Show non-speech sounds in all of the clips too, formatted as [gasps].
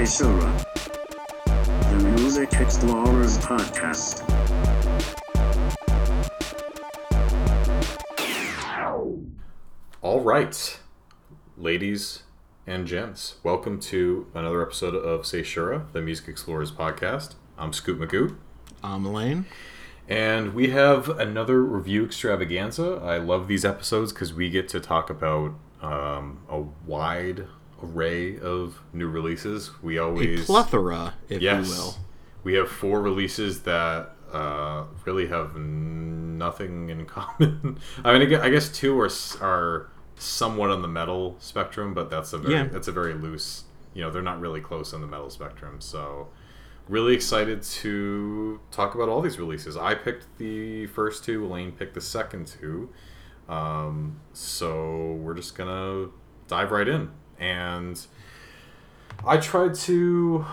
Seishura, the Music Explorers podcast. All right, ladies and gents, welcome to another episode of Seishura, the Music Explorers podcast. I'm Scoot Magoo, I'm Elaine. and we have another review extravaganza. I love these episodes because we get to talk about um, a wide array of new releases. We always A plethora, if yes, you will. we have four releases that uh, really have nothing in [laughs] common. I mean, I guess two are are somewhat on the metal spectrum, but that's a very Yeah. that's a very loose. You know, they're not really close on the metal spectrum. So, really excited to talk about all these releases. I picked the first two. Elaine picked the second two. Um, so we're just gonna dive right in, and I tried to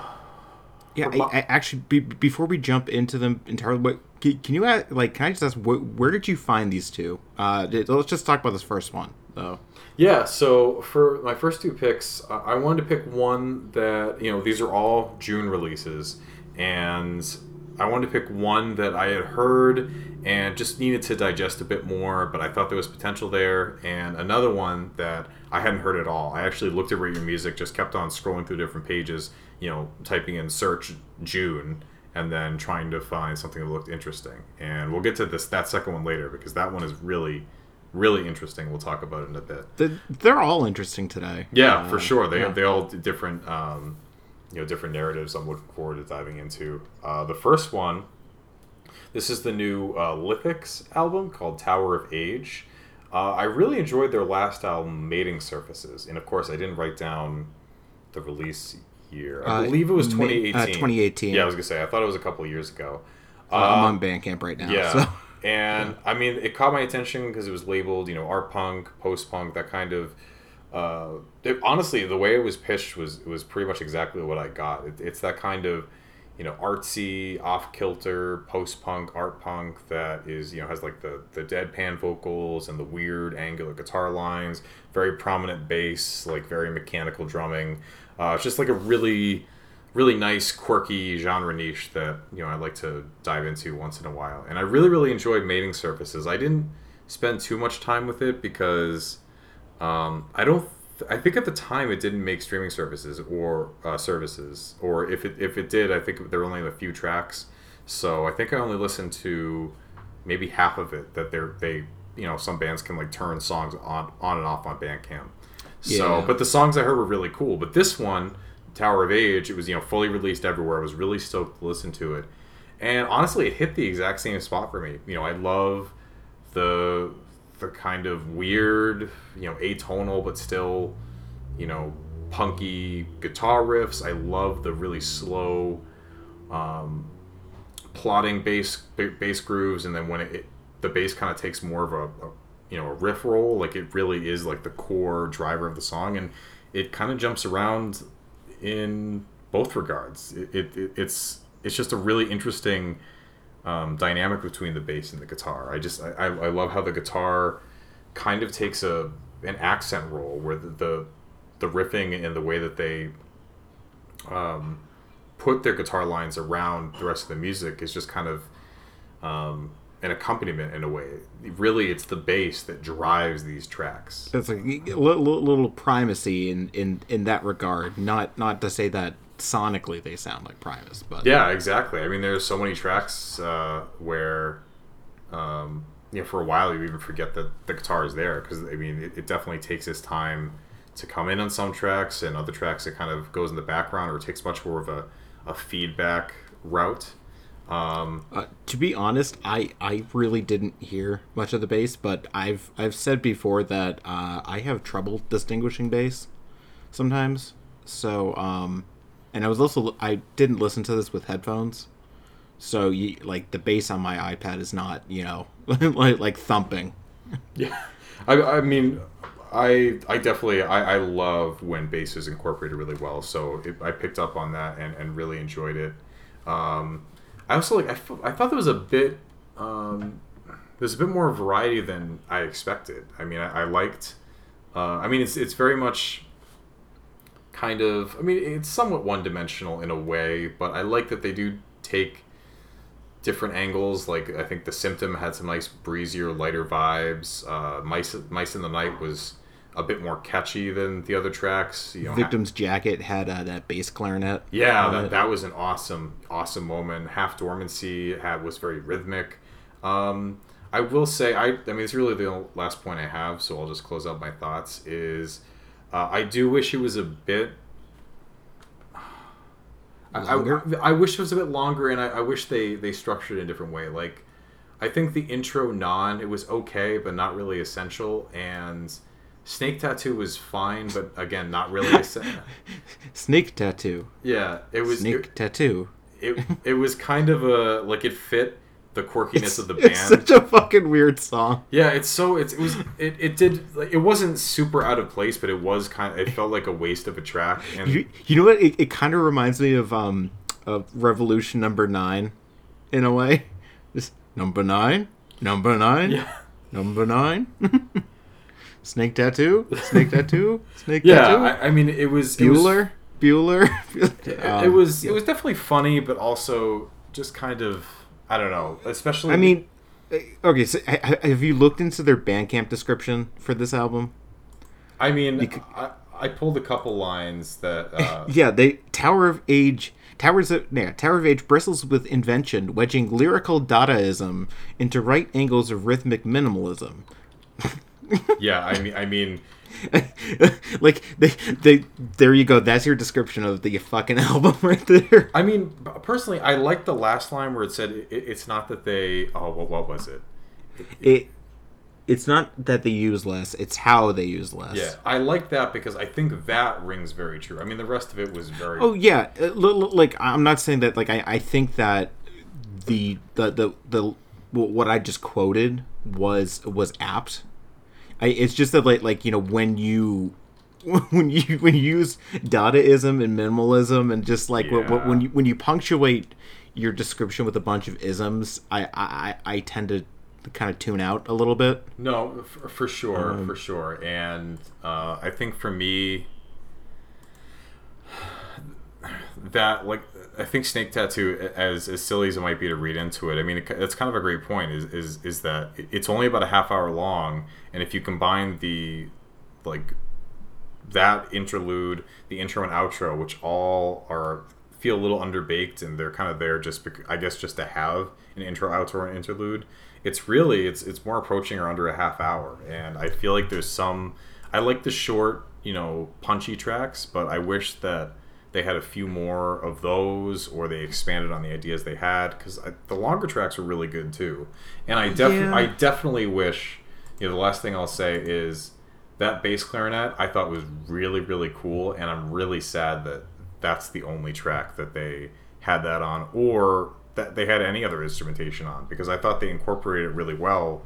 Yeah, I, I actually, be, before we jump into them entirely, what can, can you ask, like? Can I just ask, wh- where did you find these two? Uh, did- let's just talk about this first one, though. Yeah, so for my first two picks, I wanted to pick one that, you know, these are all June releases, and I wanted to pick one that I had heard and just needed to digest a bit more, but I thought there was potential there, and another one that I hadn't heard at all. I actually looked at Your Music, just kept on scrolling through different pages, you know, typing in search June, and then trying to find something that looked interesting. And we'll get to this that second one later because that one is really, really interesting. We'll talk about it in a bit. They're all interesting today. Yeah, Uh, for sure. They yeah. they all different um, you know different narratives. I'm looking forward to diving into. Uh, the first one, this is the new uh, Lithics album called Tower of Age. Uh, I really enjoyed their last album, Mating Surfaces, and of course, I didn't write down the release year. I Uh, believe it was 2018. uh, 2018. Yeah, I was gonna say. I thought it was a couple of years ago. Uh, I'm Um, on Bandcamp right now. yeah. So. And [laughs] I mean, it caught my attention because it was labeled, you know, art punk, post punk, that kind of. Uh, it, honestly, the way it was pitched was was pretty much exactly what I got. It, it's that kind of, you know, artsy, off kilter, post punk, art punk that is, you know, has like the the deadpan vocals and the weird angular guitar lines, very prominent bass, like very mechanical drumming. Uh, it's just like a really really nice, quirky genre niche that you know I like to dive into once in a while. And I really, really enjoyed Mating Surfaces. I didn't spend too much time with it because um, I don't. I think at the time it didn't make streaming services or uh, services, or if it if it did, I think there were only a few tracks. So I think I only listened to maybe half of it. That they're they you know some bands can like turn songs on on and off on Bandcamp. So, Yeah. but the songs I heard were really cool. But this one, Tower of Age, it was you know fully released everywhere. I was really stoked to listen to it, and honestly, it hit the exact same spot for me. You know, I love the the kind of weird, you know, atonal but still, you know, punky guitar riffs. I love the really slow, um, plotting bass ba- bass grooves, and then when it, it the bass kind of takes more of a, a you know a riff roll, like it really is like the core driver of the song, and it kind of jumps around in both regards. It, it it's it's just a really interesting um, dynamic between the bass and the guitar. I just I, I love how the guitar kind of takes a an accent role where the the, the riffing and the way that they um, put their guitar lines around the rest of the music is just kind of um, an accompaniment in a way. Really, it's the bass that drives these tracks. It's like a little, little primacy in, in, in that regard. Not not to say that sonically they sound like Primus, but Yeah, exactly. I mean, there's so many tracks uh, where, um, you know, for a while you even forget that the guitar is there because I mean, it, it definitely takes its time to come in on some tracks, and other tracks it kind of goes in the background or takes much more of a, a feedback route. Um, Uh, to be honest, I, I really didn't hear much of the bass, but I've I've said before that uh, I have trouble distinguishing bass sometimes. So um, and I was also I didn't listen to this with headphones, so you, like the bass on my iPad is not you know [laughs] like like thumping. Yeah, I, I mean, I I definitely I, I love when bass is incorporated really well. So it, I picked up on that and, and really enjoyed it. Um, I also like I, thought there was a bit um, there's a bit more variety than I expected. I mean, I, I liked. Uh, I mean, it's it's very much kind of. I mean, it's somewhat one dimensional in a way, but I like that they do take different angles. Like I think the Symptom had some nice breezier, lighter vibes. Uh, Mice Mice in the Night was a bit more catchy than the other tracks. You know, Victim's jacket had uh, that bass clarinet. yeah, that, it. that was an awesome, awesome moment. Half Dormancy had was very rhythmic. Um, I will say, I, I mean, it's really the last point I have, so I'll just close out my thoughts. Is uh, I do wish it was a bit. I, I, I wish it was a bit longer, and I, I wish they they structured it in a different way. Like, I think the intro non it was okay, but not really essential, and Snake Tattoo was fine, but again, not really [laughs] essential. Snake tattoo. Yeah, it was. Snake It, tattoo. it, it was kind of a like it fit the quirkiness of the [laughs] band. It's such a fucking weird song. yeah, it's so it's, it was it, it did like it wasn't super out of place, but it was kind of it felt like a waste of a track. And You, you know what? It, it kind of reminds me of um of Revolution Number Nine, in a way. Just number nine, number nine, yeah, number nine. [laughs] Snake tattoo, snake tattoo, snake yeah. tattoo. I, I mean, it was it was- Bueller, Bueller. It, [laughs] Um, it was it was definitely funny, but also just kind of I don't know, especially. I mean, eh, okay. So ha- ha- have you looked into their Bandcamp description for this album? I mean, bec- I, I pulled a couple lines that. [laughs] Uh, Yeah, they Tower of Age. Towers of yeah, Tower of Age bristles with invention, wedging lyrical Dadaism into right angles of rhythmic minimalism. [laughs] yeah, I mean, I mean, [laughs] like they, they, there you go. That's your description of the fucking [laughs] album right there. I mean, personally, I like the last line where it said it, it's not that they. Oh, what, what was it? It, it's not that they use less; it's how they use less. Yeah, I like that because I think that rings very true. I mean, the rest of it was very. Oh yeah, uh, like I'm not saying that. Like I, I think that the the the the what I just quoted was was apt. I it's just that like like you know when you [laughs] when you when you use Dadaism and minimalism and just like wh- when you when you punctuate your description with a bunch of isms, I I I I tend to kind of tune out a little bit. No, for, for sure, Um, for sure. And uh, I think for me, [sighs] that like I think Snake Tattoo, as as silly as it might be to read into it, I mean, it, it's kind of a great point. Is is is that it's only about a half hour long, and if you combine the like that interlude, the intro and outro, which all are feel a little underbaked and they're kind of there just bec- I guess just to have an intro, outro, and interlude. It's really it's it's more approaching or under a half hour, and I feel like there's some. I like the short, you know, punchy tracks, but I wish that they had a few more of those, or they expanded on the ideas they had, because the longer tracks were really good too. And I definitely Yeah. I definitely wish. You know, the last thing I'll say is that bass clarinet I thought was really really cool, and I'm really sad that that's the only track that they had that on, or that they had any other instrumentation on, because I thought they incorporated it really well,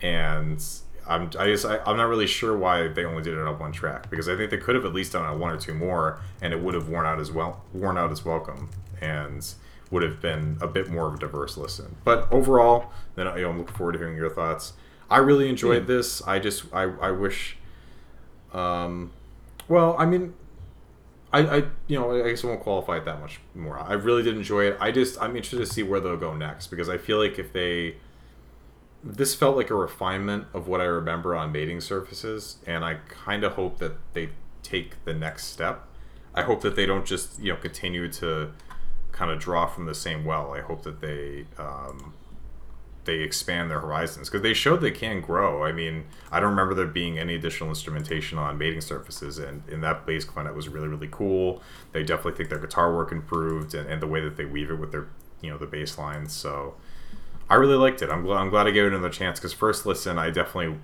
and I'm I just I, I'm not really sure why they only did it on one track, because I think they could have at least done it one or two more, and it would have worn out as well worn out as welcome, and would have been a bit more of a diverse listen. But overall, then you know, I'm looking forward to hearing your thoughts. I really enjoyed this. I just I I wish. Um, well, I mean, I, I you know I guess I won't qualify it that much more. I really did enjoy it. I just I'm interested to see where they'll go next because I feel like if they this felt like a refinement of what I remember on mating surfaces, and I kind of hope that they take the next step. I hope that they don't just you know continue to kind of draw from the same well. I hope that they um, they expand their horizons because they showed they can grow. I mean, I don't remember there being any additional instrumentation on mating surfaces, and, and that bass clarinet was really really cool. They definitely think their guitar work improved, and, and the way that they weave it with their you know the bass lines. So I really liked it. I'm glad I'm glad I gave it another chance because first listen, I definitely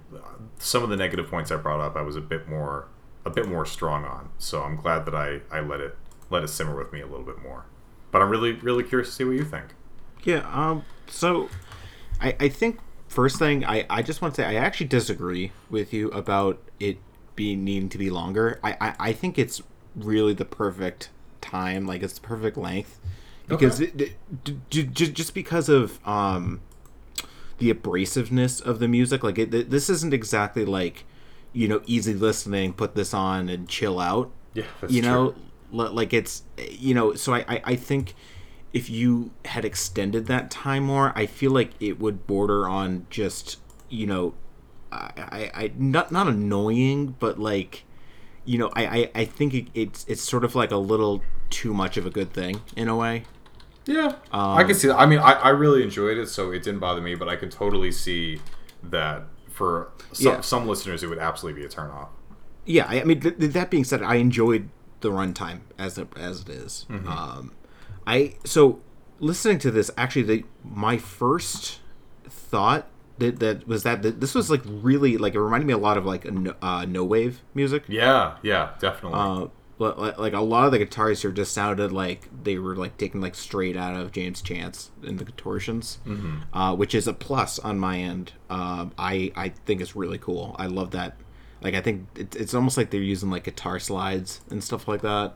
some of the negative points I brought up, I was a bit more a bit more strong on. So I'm glad that I I let it let it simmer with me a little bit more. But I'm really really curious to see what you think. Yeah. Um. So, I I think first thing I I just want to say I actually disagree with you about it being needing to be longer. I I, I think it's really the perfect time. Like it's the perfect length because Okay. it, d- d- just because of um the abrasiveness of the music. Like it, th- this isn't exactly like you know easy listening. Put this on and chill out. Yeah, that's you know. L- like it's you know. So I, I I think if you had extended that time more, I feel like it would border on just you know, I I, I not not annoying, but like you know, I I, I think it, it's it's sort of like a little too much of a good thing in a way. Yeah, Um, I can see that. I mean, I, I really enjoyed it, so it didn't bother me. But I can totally see that for some, Yeah. some listeners, it would absolutely be a turn off. yeah, I, I mean, th- th- that being said, I enjoyed the runtime as it, as it is. Um, I so listening to this, actually, the my first thought that, that was that, that this was like really like it reminded me a lot of like no, uh, no wave music. Yeah, yeah, definitely. Uh, but like, like a lot of the guitars here just sounded like they were like taken like straight out of James Chance and the Contortions, uh, which is a plus on my end. Um, I I think it's really cool. I love that. Like I think it, it's almost like they're using like guitar slides and stuff like that,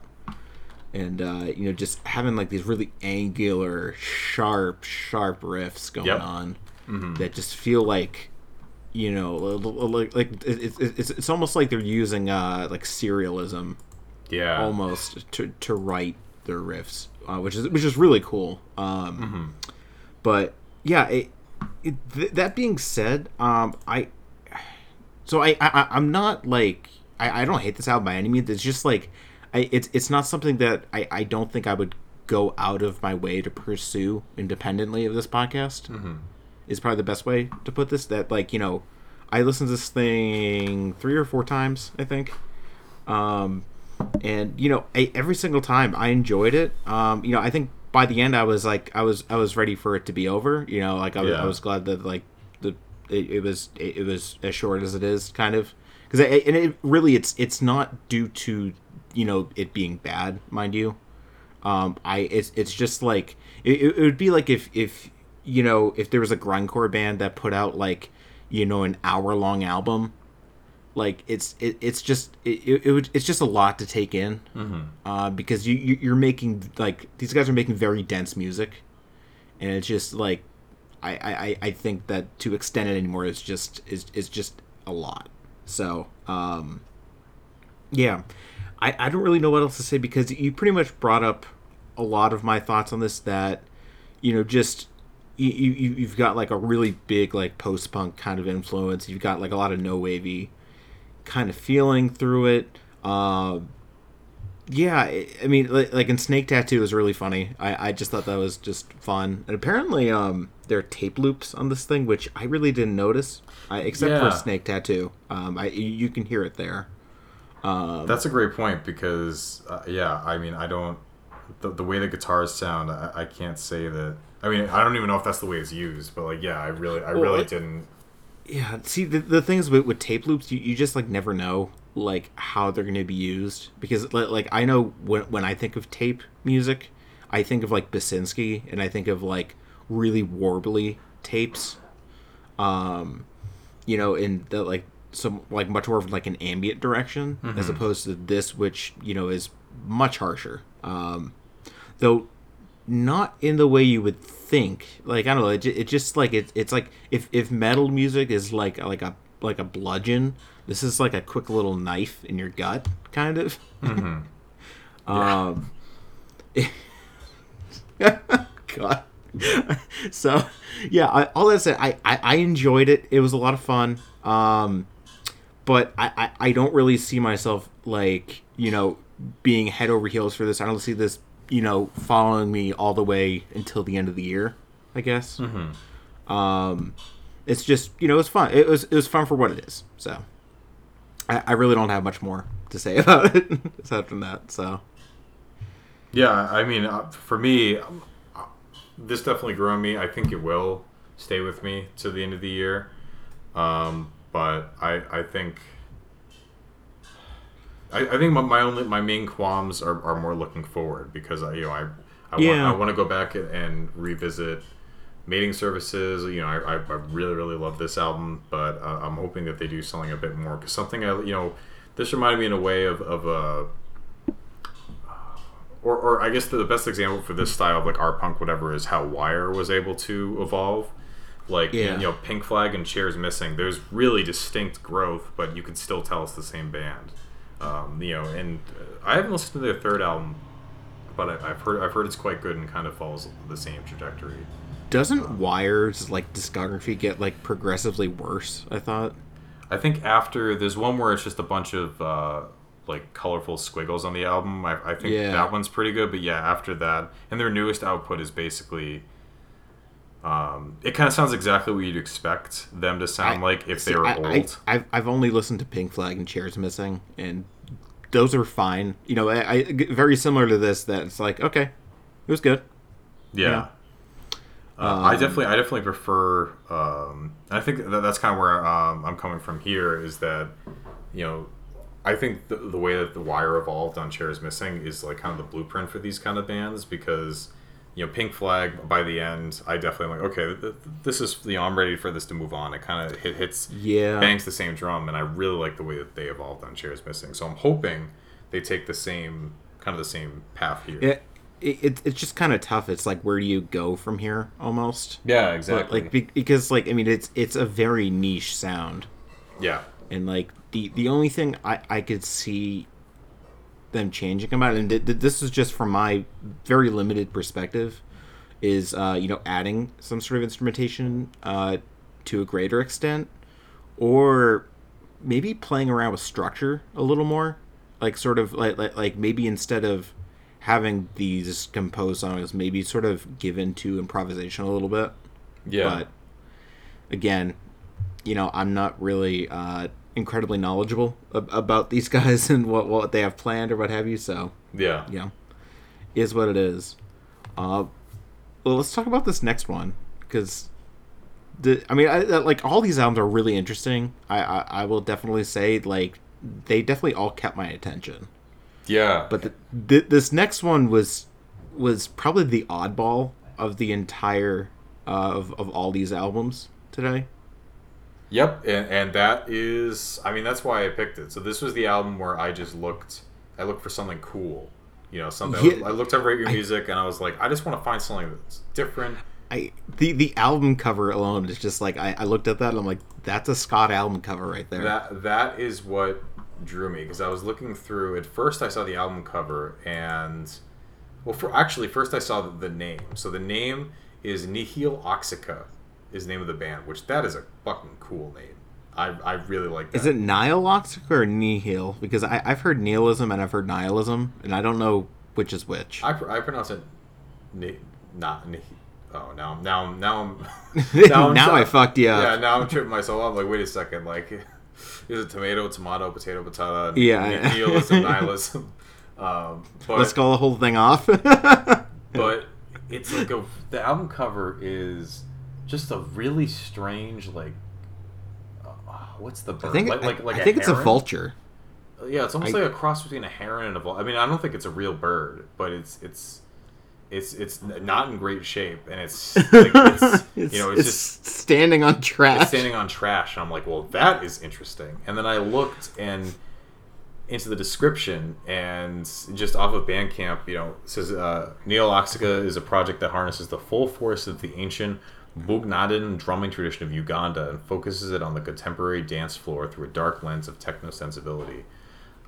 and uh, you know just having like these really angular, sharp, sharp riffs going Yep. on that just feel like you know like like it, it, it's it's almost like they're using uh like serialism yeah, almost to to write their riffs, uh, which is which is really cool. Um, But yeah, it, it, th- that being said, um, I so I, I I'm not like I, I don't hate this album by any means. It's just like I it's it's not something that I I don't think I would go out of my way to pursue independently of this podcast. Is probably the best way to put this. That like you know, I listened to this thing three or four times. I think. Um, and you know I, every single time i enjoyed it um you know i think by the end i was like i was i was ready for it to be over you know like i, was, Yeah. I was glad that like the it, it was it, it was as short as it is kind of because and it really it's it's not due to you know it being bad mind you um i it's it's just like it, it would be like if if you know if there was a grindcore band that put out like you know an hour long album like it's it, it's just it, it, it would, it's just a lot to take in. Uh, because you, you you're making like these guys are making very dense music. And it's just like I, I, I think that to extend it anymore is just is, is just a lot. So um yeah. I, I don't really know what else to say because you pretty much brought up a lot of my thoughts on this that you know just you, you you've got like a really big like post punk kind of influence you've got like a lot of no wavy kind of feeling through it. Um, yeah, I I mean, like, like in Snake Tattoo is really funny. I, I just thought that was just fun. And apparently, um, there are tape loops on this thing, which I really didn't notice, I, except Yeah. for Snake Tattoo. Um, I you- you can hear it there. That's a great point because, uh, yeah, I mean, I don't. The, the way the guitars sound, I, I can't say that. I mean, I don't even know if that's the way it's used, but like, yeah, I really, I Well, really it- didn't. Yeah, see the, the things with, with tape loops, you, you just like never know like how they're going to be used because like, I know when when I think of tape music, I think of like Basinski and I think of like really warbly tapes. Um, you know, in the like some like much more of like an ambient direction as opposed to this, which you know is much harsher. Um, though not in the way you would think. Like I don't know, it, it just like it, it's like if if metal music is like like a like a bludgeon, this is like a quick little knife in your gut, kind of. [laughs] Um, [laughs] God. [laughs] so yeah, I, all that said, I, I I enjoyed it. It was a lot of fun. Um, but I, I I don't really see myself like you know being head over heels for this. I don't see this you know following me all the way until the end of the year. I guess. Um, it's just you know it's fun. It was it was fun for what it is. So I, I really don't have much more to say [laughs] about it aside from that. So Yeah, I mean, uh, for me, um, uh, this definitely grew on me. I think it will stay with me to the end of the year. Um, but I, I think, I, I think my, my only my main qualms are, are more looking forward because I, you know, I, I Yeah. want I want to go back and, revisit mating surfaces. You know, I, I, really really love this album, but uh, I'm hoping that they do something a bit more because something I, you know, this reminded me in a way of of a or, or I guess the best example for this style of like art punk whatever is how Wire was able to evolve. Like Yeah. you know, Pink Flag and Chairs Missing. There's really distinct growth, but you can still tell it's the same band. Um, you know, and I haven't listened to their third album, but I, I've heard I've heard it's quite good and kind of follows the same trajectory. Doesn't Wire's like discography get like progressively worse? I thought. I think after there's one where it's just a bunch of uh, like colorful squiggles on the album. I, I think Yeah. that one's pretty good. But yeah, after that, and their newest output is basically. Um, it kind of sounds exactly what you'd expect them to sound I- like if see, they were I, old. I, have I've only listened to Pink Flag and Chairs Missing, and those are fine. You know, I, I very similar to this. That it's like okay, it was good. Yeah. Uh, I definitely, I definitely prefer. Um, I think that that's kind of where um, I'm coming from here. Is that, you know, I think the, the way that the Wire evolved on Chairs Missing is like kind of the blueprint for these kind of bands because, you know, Pink Flag by the end, I definitely like. Okay, th- th- this is you know I'm ready for this to move on. It kind of hit hits Yeah. bangs the same drum, and I really like the way that they evolved on Chairs Missing. So I'm hoping they take the same kind of the same path here. It, it it's just kind of tough. It's like where do you go from here? Almost. Yeah, But, like because like I mean it's it's a very niche sound. yeah. and like the the only thing I I could see them changing about it, and th- th- this is just from my very limited perspective, is uh, you know adding some sort of instrumentation uh, to a greater extent, or maybe playing around with structure a little more, like sort of like like, like maybe instead of having these composed songs, maybe sort of given to improvisation a little bit. Yeah. but again you know i'm not really uh incredibly knowledgeable ab- about these [laughs] guys and what what they have planned or what have you so yeah. yeah, is what it is uh well let's talk about this next one because the i mean I, like all these albums are really interesting I, I i will definitely say like they definitely all kept my attention Yeah. but the, th- this next one was was probably the oddball of the entire uh, of of all these albums today. Yep, and, and that is, I mean, that's why I picked it. So this was the album where I just looked, I looked for something cool, you know, something. Yeah, I looked over at your music, and I was like, I just want to find something that's different. I the the album cover alone is just like I, I looked at that and I'm like that's a Scott album cover right there. That that is what drew me because I was looking through. At first, I saw the album cover, and well, for actually, first I saw the, the name. So the name is Nihiloxica, is the name of the band, which that is a fucking cool name. I, I really like that. is it nihiloxic or nihil? Because I, I've heard nihilism and I've heard nihilism and I don't know which is which. I, pr- I pronounce it ni- not ni- oh now now now I'm now I'm [laughs] [laughs] I fucked you up. yeah now I'm tripping myself up like wait a second like [laughs] is it tomato tomato potato potato Yeah. nihilism nihilism um, but Let's call the whole thing off. but it's like a the album cover is just a really strange like uh, what's the bird I think like like, like I think it's a vulture. Yeah, it's almost I- like a cross between a heron and a vulture. I mean, I don't think it's a real bird, but it's it's it's it's not in great shape, and it's, [laughs] like, it's it's, you know it's, it's just standing on trash. it's standing on trash, and I'm like, well, that is interesting. And then I looked and into the description, and just off of Bandcamp, you know, it says uh, Oxica is a project that harnesses the full force of the ancient Bugandan drumming tradition of Uganda and focuses it on the contemporary dance floor through a dark lens of techno sensibility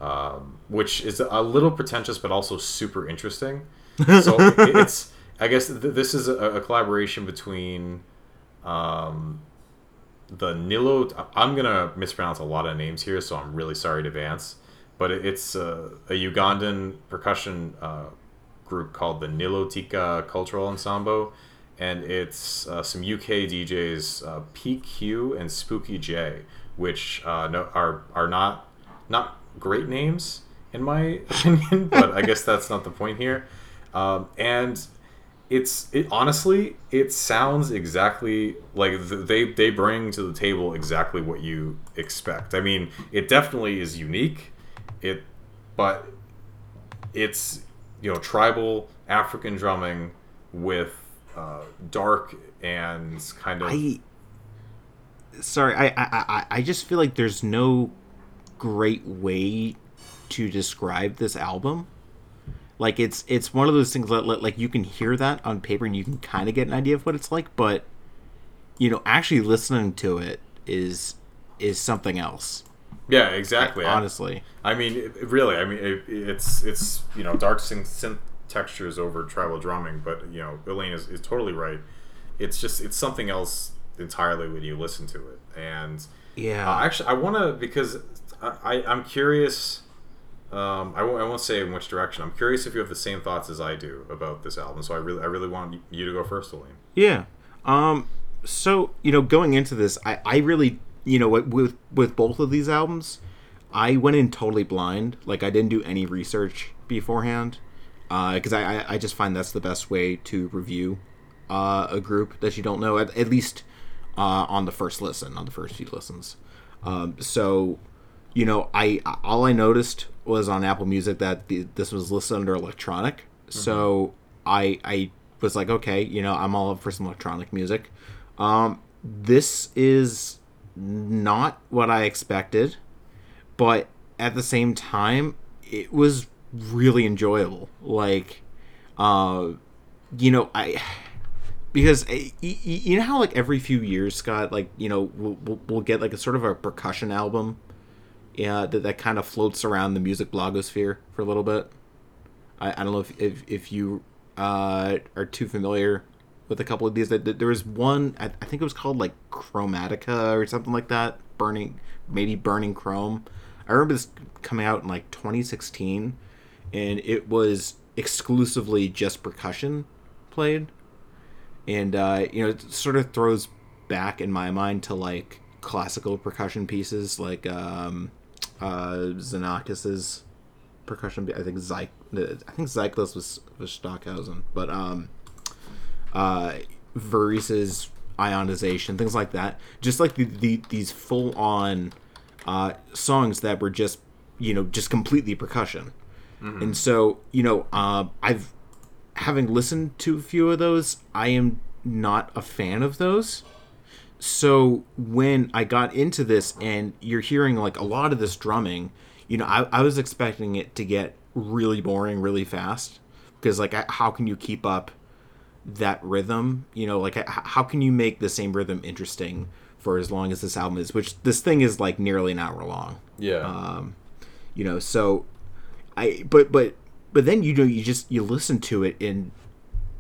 um, which is a little pretentious but also super interesting. [laughs] So it's, I guess, th- this is a, a collaboration between um, the Nilo. I'm gonna mispronounce a lot of names here, so I'm really sorry in advance. But it's uh, a Ugandan percussion uh, group called the Nilotika Cultural Ensemble, and it's uh, some UK DJs, uh, PQ and Spooky J, which uh, no, are are not not great names in my [laughs] opinion, but I guess that's not the point here. Um, and it's it honestly it sounds exactly like th- they they bring to the table exactly what you expect. I mean, it definitely is unique. It, but it's you know tribal African drumming with uh, dark and kind of I sorry, I, I I just feel like there's no great way to describe this album. Like it's it's one of those things that like you can hear that on paper and you can kind of get an idea of what it's like, but you know, actually listening to it is is something else. Yeah, exactly. I- Honestly, I mean, it really. I mean, it, it's it's you know dark synth, synth textures over tribal drumming, but you know Elaine is, is totally right. It's just it's something else entirely when you listen to it. And yeah. uh, actually, I want to because I, I I'm curious. Um, I won't, I won't say in which direction. I'm curious if you have the same thoughts as I do about this album. So I really I really want you to go first, Elaine. Yeah. Um. So you know, going into this, I I really you know with with both of these albums, I went in totally blind. Like I didn't do any research beforehand, because I, I I just find that's the best way to review uh, a group that you don't know at, at least uh, on the first listen on the first few listens. Um, so you know, I all I noticed was on Apple Music that the, this was listed under electronic. So I I was like, okay, you know, I'm all up for some electronic music. Um, this is not what I expected, but at the same time, it was really enjoyable. Like, uh, you know, I because y- you know how like every few years, Scott, like you know, we'll, we'll, get like a sort of a percussion album, yeah, that, that kind of floats around the music blogosphere for a little bit. I, I don't know if if, if you uh, are too familiar with a couple of these. That there was one, I think it was called like Chromatica or something like that. Burning, maybe Burning Chrome. I remember this coming out in like 2016, and it was exclusively just percussion played and uh, you know it sort of throws back in my mind to like classical percussion pieces like um, uh, Xenakis's percussion. I think Zyk, I think Zyklus was was Stockhausen, but um, uh, Varèse's ionization, things like that. Just like the, the these full on uh, songs that were just you know just completely percussion. And so you know uh, I've having listened to a few of those, I am not a fan of those. So when I got into this and you're hearing like a lot of this drumming, you know, I, I was expecting it to get really boring really fast because like I- how can you keep up that rhythm? You know, like how can you make the same rhythm interesting for as long as this album is? Which this thing is like nearly an hour long Yeah. um, you know so i but but but then you know you just you listen to it and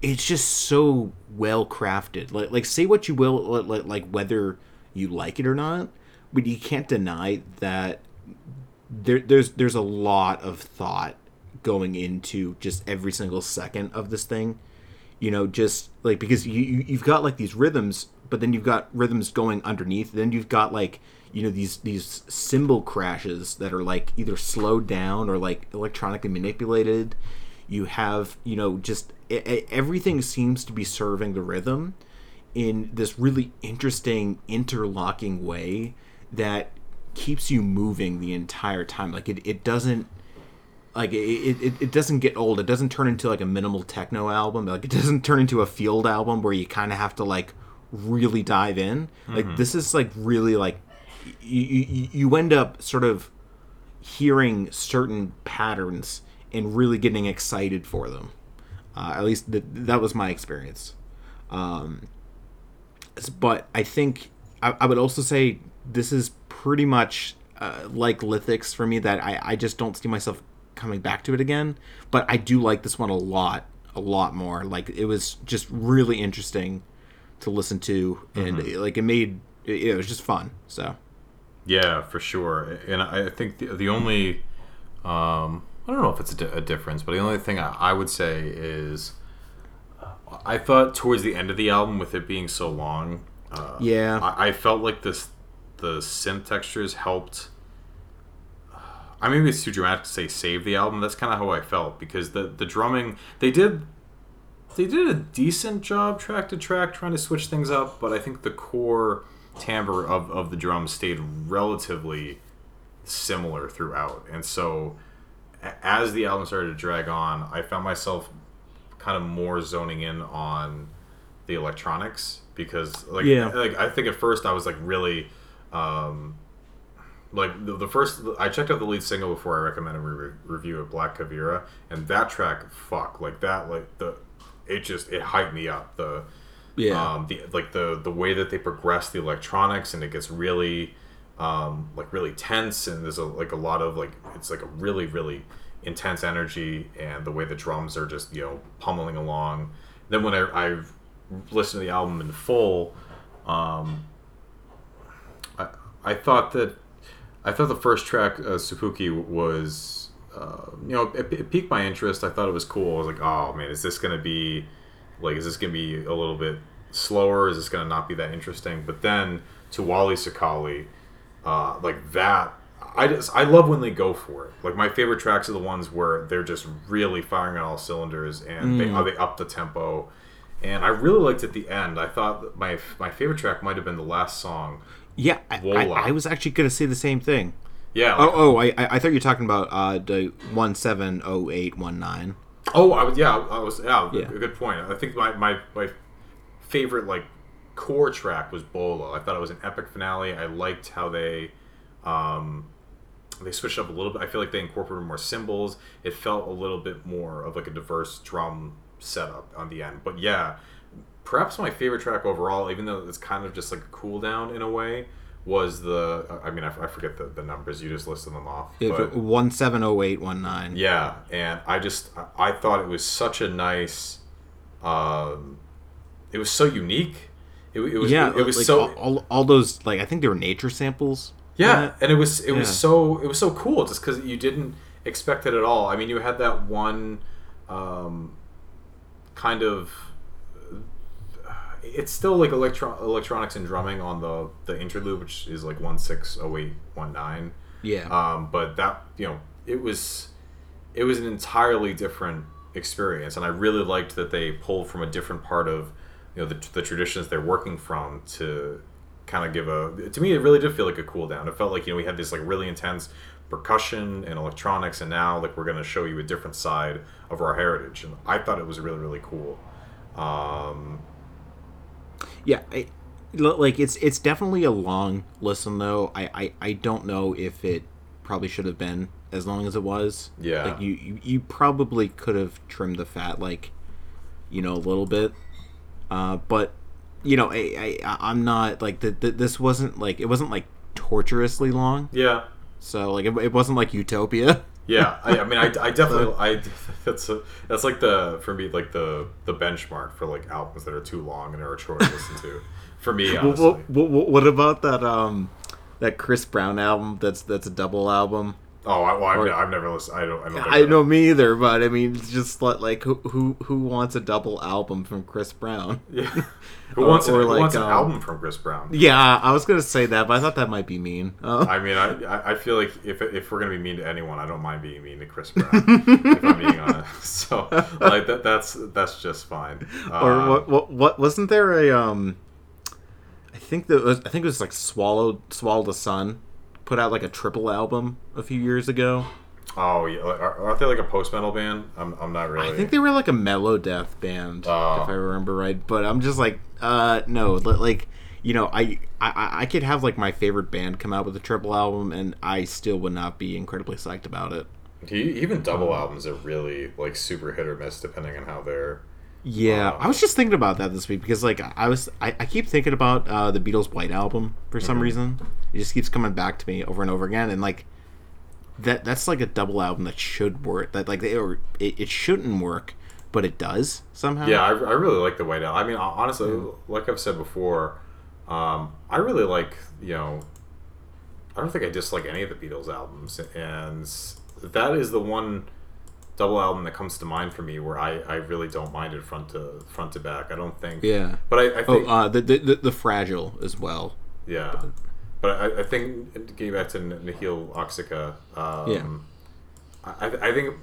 it's just so well crafted. Like like say what you will like, like whether you like it or not but you can't deny that there there's there's a lot of thought going into just every single second of this thing you know just like because you, you you've got like these rhythms but then you've got rhythms going underneath then you've got like you know these these cymbal crashes that are like either slowed down or like electronically manipulated. You have you know just e- e- everything seems to be serving the rhythm in this really interesting interlocking way that keeps you moving the entire time. Like it, it doesn't like it, it, it doesn't get old. It doesn't turn into like a minimal techno album. Like it doesn't turn into a field album where you kind of have to like really dive in. Like mm-hmm. this is like really like you, you you end up sort of hearing certain patterns and really getting excited for them. Uh, at least th- that was my experience. Um, but i think I, I would also say this is pretty much uh, like lithics for me that I, I just don't see myself coming back to it again but i do like this one a lot a lot more. Like it was just really interesting to listen to and like it made it, it was just fun so Yeah, for sure. And I I think the, the only, um, I don't know if it's a, di- a difference, but the only thing I, I would say is, I thought towards the end of the album, with it being so long, uh, Yeah. I, I felt like this, the synth textures helped. I mean, maybe it's too dramatic to say save the album. That's kind of how I felt because the the drumming they did they did a decent job track to track trying to switch things up, but I think the core timbre of, of the drums stayed relatively similar throughout. And so as the album started to drag on, I found myself kind of more zoning in on the electronics because like Yeah. like I think at first I was like really um like the, the first I checked out the lead single before I recommended a re- review of Black Kaveera and that track fuck like that like the it just it hyped me up the Yeah. um the like the the way that they progress the electronics and it gets really um, like really tense, and there's a, like a lot of like it's like a really really intense energy, and the way the drums are just you know pummeling along. Then when I, I listened to the album in full, um, I I thought that I thought the first track, uh, Supuki, was uh, you know it, it piqued my interest. I thought it was cool. I was like, oh man, is this gonna be like is this gonna be a little bit slower? Is this gonna not be that interesting? But then to Wally Sakali, uh, like that. I just I love when they go for it. Like my favorite tracks are the ones where they're just really firing on all cylinders and they they up the tempo. And I really liked at the end. I thought my my favorite track might have been the last song. Yeah, I, I, I was actually gonna say the same thing. Yeah. Oh, like- oh, I, I I thought you were talking about uh, the one seven oh eight one nine. Oh, I was yeah, I was yeah, Yeah. a good point. I think my, my my favorite like core track was Bolo. I thought it was an epic finale. I liked how they um they switched up a little bit. I feel like they incorporated more cymbals. It felt a little bit more of like a diverse drum setup on the end. But yeah, perhaps my favorite track overall, even though it's kind of just like a cool down in a way, was the I mean I, I forget the, the numbers. You just listed them off. but- One seven oh eight one nine. yeah, and I just I- thought it was such a nice, um, it was so unique. It, it was yeah, it, was like so all, all, all those like I think they were nature samples. yeah, and it was it was so it was so cool just because you didn't expect it at all. I mean, you had that one, um, kind of. It's still like electro- electronics and drumming on the the interlude, which is like one six oh eight one nine. Yeah, Um, but that you know, it was it was an entirely different experience, and I really liked that they pulled from a different part of you know the, the traditions they're working from to kind of give a. To me, it really did feel like a cool down. It felt like you know we had this like really intense percussion and electronics, and now like we're going to show you a different side of our heritage, and I thought it was really really cool. Um, yeah. I, like it's it's definitely a long listen though. I, I I don't know if it probably should have been as long as it was. Yeah. like you you, you probably could have trimmed the fat like you know a little bit. Uh, but you know I, I I'm not like the, the, this wasn't like it wasn't like torturously long. yeah, So like it, it wasn't like Utopia. [laughs] Yeah, I, I mean, I, I definitely, [laughs] I that's a, that's like the for me like the the benchmark for like albums that are too long and are a chore to listen to. For me, honestly, What, what, what about that um that Chris Brown album? That's that's a double album. Oh, I, well, I've, or- I've never listened. I don't. I don't. I know me either, but I mean, just like, like who who who wants a double album from Chris Brown? [laughs] Yeah. [laughs] Who wants, an- or who like, wants an um, album from Chris Brown? Yeah, I was gonna say that, but I thought that might be mean. Uh, [laughs] I mean, I I- feel like if if we're gonna be mean to anyone, I don't mind being mean to Chris Brown. if I'm being honest, so like that that's that's just fine. or Uh, what, what what wasn't there a um I think that was I think it was like Swallowed Swallow the Sun put out like a triple album a few years ago. Oh yeah, aren't they like a post metal band? I'm I'm not really. I think they were like a melodeath band, Oh. if I remember right. But I'm just like, uh, no, like, you know, I, I I could have like my favorite band come out with a triple album, and I still would not be incredibly psyched about it. He- even double albums are really like super hit or miss depending on how they're. Yeah, Wow. I was just thinking about that this week because like I was, I, I keep thinking about uh, the Beatles' White album for some reason. It just keeps coming back to me over and over again, and like that that's like a double album that should work. That like they, or it, it shouldn't work, but it does somehow. Yeah, I, I really like the White Album. I mean, honestly, like I've said before, um, I really like you know. I don't think I dislike any of the Beatles albums, and that is the one double album that comes to mind for me where I, I really don't mind it front to front to back. I don't think. Yeah. But I, I Oh, think uh, the, the the the fragile as well. Yeah, but I, I think getting back to Nihiloxica, um, Yeah. I, I think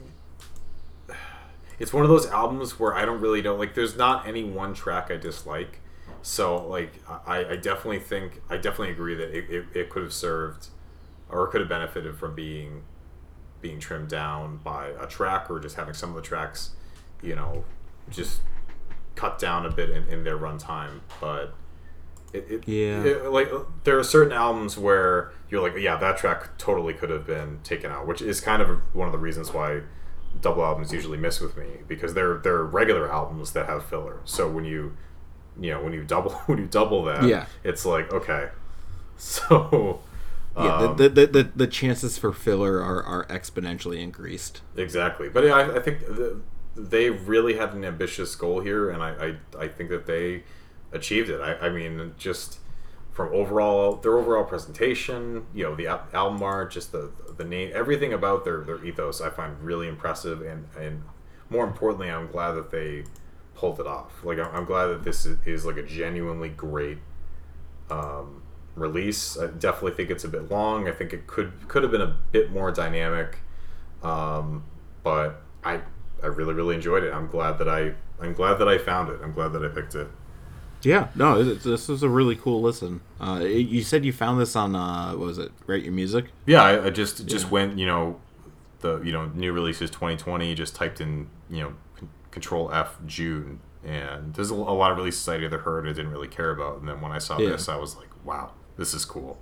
it's one of those albums where I don't really know. Like, there's not any one track I dislike. So, like, I, I definitely think I definitely agree that it, it, it could have served or could have benefited from being being trimmed down by a track or just having some of the tracks, you know, just cut down a bit in, in their runtime. But it, it, Yeah. it- like there are certain albums where you're like, yeah, that track totally could have been taken out, which is kind of one of the reasons why double albums usually miss with me because they're they're regular albums that have filler. So when you you know when you double [laughs] when you double that, Yeah. it's like okay, [laughs] so Yeah, Um, the, the, the, the chances for filler are, are exponentially increased. Exactly, but I, I think the, they really had an ambitious goal here, and I, I, I think that they achieved it. I, I mean, just from overall their overall presentation, you know, the al- album art, just the the name, everything about their, their ethos, I find really impressive, and and more importantly, I'm glad that they pulled it off. Like I'm, I'm glad that this is, is like a genuinely great um, release. I definitely think it's a bit long. I think it could could have been a bit more dynamic, um, but I I really really enjoyed it. I'm glad that I I'm glad that I found it. I'm glad that I picked it. Yeah, no, this is a really cool listen. Uh, you said you found this on, uh, what was it, Rate Your Music? Yeah, I, I just just Yeah. went you know the you know new releases 2020. Just typed in you know con- Control F June. And there's a, a lot of releases I'd either heard or didn't really care about, and then when I saw Yeah. this, I was like, "Wow, this is cool."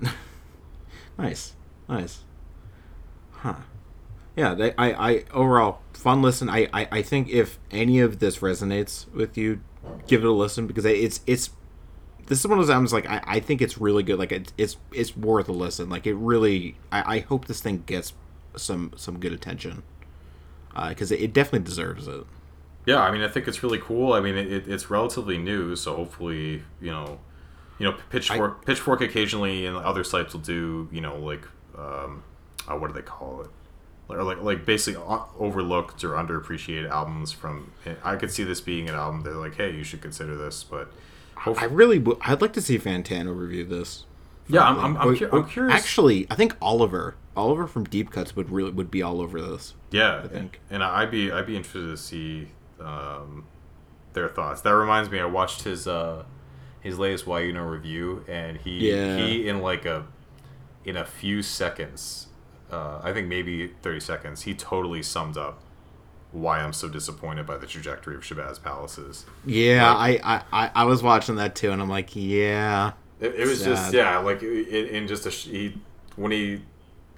[laughs] Nice, nice. Huh. Yeah, they, I, I overall fun listen. I, I, I think if any of this resonates with you, give it a listen because it's it's this is one of those albums like I, I think it's really good. Like it's it's it's worth a listen. Like it really. I, I hope this thing gets some some good attention uh, because it, it definitely deserves it. Yeah, I mean, I think it's really cool. I mean, it, it, it's relatively new, so hopefully, you know, you know, Pitchfork, Pitchfork occasionally and other sites will do, you know, like, um, uh, what do they call it? Or like, like basically overlooked or underappreciated albums from. I could see this being an album. They're like, hey, you should consider this, but I really would. I'd like to see Fantano review this. yeah, I'm, I'm, I'm, cu- I'm curious. Actually, I think Oliver, Oliver from Deep Cuts would really would be all over this. Yeah, I think. and I'd be I'd be interested to see um, their thoughts. That reminds me, I watched his uh, his latest YUNO review, and he Yeah. he in like a in a few seconds, uh, I think maybe thirty seconds, he totally summed up why I'm so disappointed by the trajectory of Shabazz Palaces. Yeah, I, I, I, I was watching that too, and I'm like, yeah, It, it was just yeah, like in, in just a he when he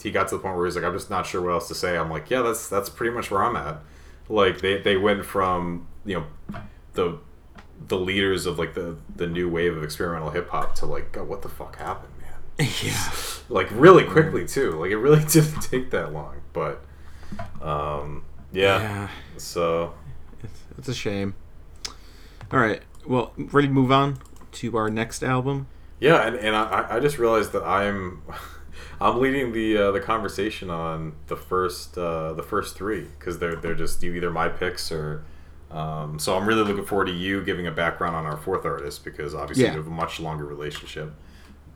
he got to the point where he's like, I'm just not sure what else to say. I'm like, yeah, that's that's pretty much where I'm at. Like they they went from you know the the leaders of like the the new wave of experimental hip hop to like, God, what the fuck happened, man? [laughs] yeah. Like really quickly too. Like it really [laughs] didn't take that long, but um yeah. Yeah, So it's, it's a shame. All right, well, ready to move on to our next album? Yeah, and, and I, I just realized that I'm [laughs] I'm leading the uh, the conversation on the first uh, the first three because they're they're just either my picks or um, so I'm really looking forward to you giving a background on our fourth artist because obviously Yeah. we have a much longer relationship.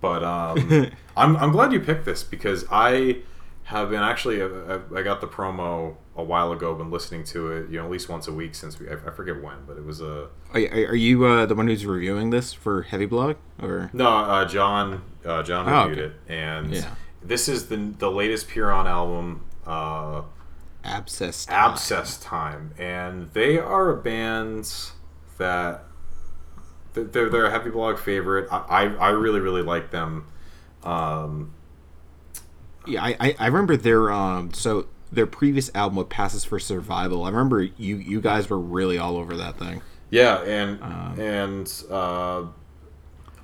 But um, [laughs] I'm I'm glad you picked this because I have been actually uh, I, I got the promo a while ago, been listening to it you know at least once a week since we I, I forget when, but it was a Are, are are you uh, the one who's reviewing this for Heavy Blog, or No, uh, John. Uh, John Oh, reviewed okay. it, and Yeah. this is the the latest Pyrrhon album, uh, Abscess? Time? Abscess Time, and they are a band that they're they're, a heavy blog favorite. I, I I really really like them. Um, Yeah, I, I, remember their um so their previous album, "What Passes for Survival." I remember you you guys were really all over that thing. yeah, and and uh,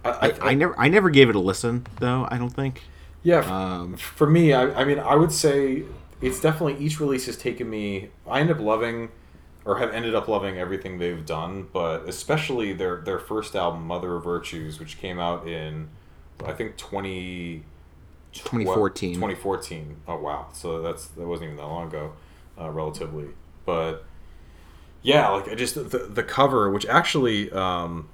I, I, I never I never gave it a listen though. I don't think. Yeah, Um, for me, I, I mean, I would say it's definitely each release has taken me. I end up loving, or have ended up loving everything they've done, but especially their their first album, Mother of Virtues, which came out in, I think twenty. 2014. 2014. Oh wow! So that's that wasn't even that long ago, uh, relatively. But yeah, like I just the the cover, which actually um,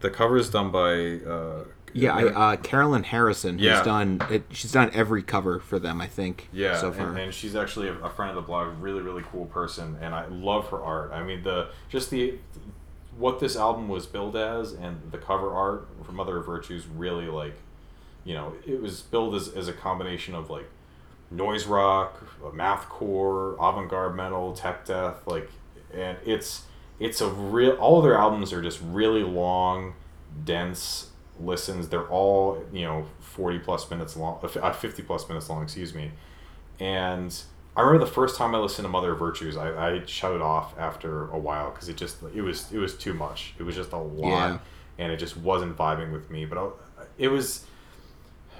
the cover is done by uh, Yeah, I, uh, Carolyn Harrison, who's Yeah. done it, she's done every cover for them, I think. Yeah, so far. and, and she's actually a, a friend of the blog, really, really cool person, and I love her art. I mean, the just the what this album was billed as, and the cover art for Mother of Virtues really like, you know, it was billed as, as a combination of like noise rock, mathcore, avant garde metal, tech death, like, and it's it's a real. All of their albums are just really long, dense listens. They're all you know forty plus minutes long, uh, fifty plus minutes long. Excuse me. And I remember the first time I listened to Mother of Virtues, I, I shut it off after a while because it just it was it was too much. It was just a lot, Yeah. and it just wasn't vibing with me. But I, it was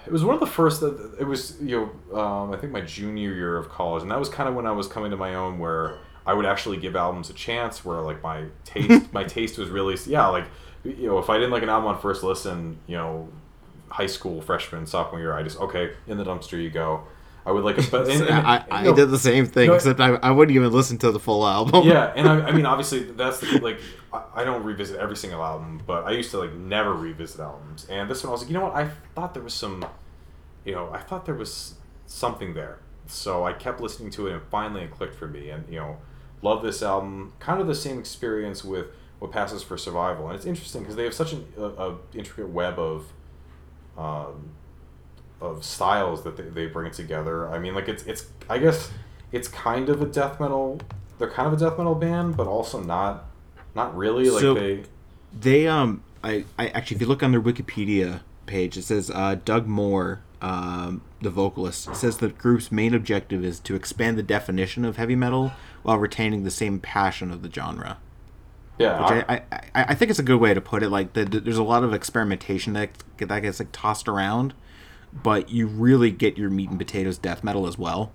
it was one of the first that it was you know um, I think my junior year of college, and that was kind of when I was coming to my own where I would actually give albums a chance. Where like my taste [laughs] my taste was really yeah like you know if I didn't like an album on first listen, you know high school freshman sophomore year, I just okay in the dumpster you go. I would like, but [laughs] and, and, I, I you know, did the same thing, no, except I, I wouldn't even listen to the full album. yeah, [laughs] and I, I mean, obviously, that's the, like I, I don't revisit every single album, but I used to like never revisit albums. And this one, I was like, you know what? I thought there was some, you know, I thought there was something there. So I kept listening to it, and finally it clicked for me. And you know, love this album. Kind of the same experience with what passes for survival, and it's interesting because they have such an a, a intricate web of. Um, of styles that they, they bring together. I mean, like it's it's I guess it's kind of a death metal. They're kind of a death metal band, but also not not really. Like So- they They um I, I actually if you look on their Wikipedia page, it says uh, Doug Moore, um, the vocalist, says the group's main objective is to expand the definition of heavy metal while retaining the same passion of the genre. Yeah Which I- I, I, think it's a good way to put it. Like the, there's a lot of experimentation that that gets like tossed around, but you really get your meat and potatoes death metal as well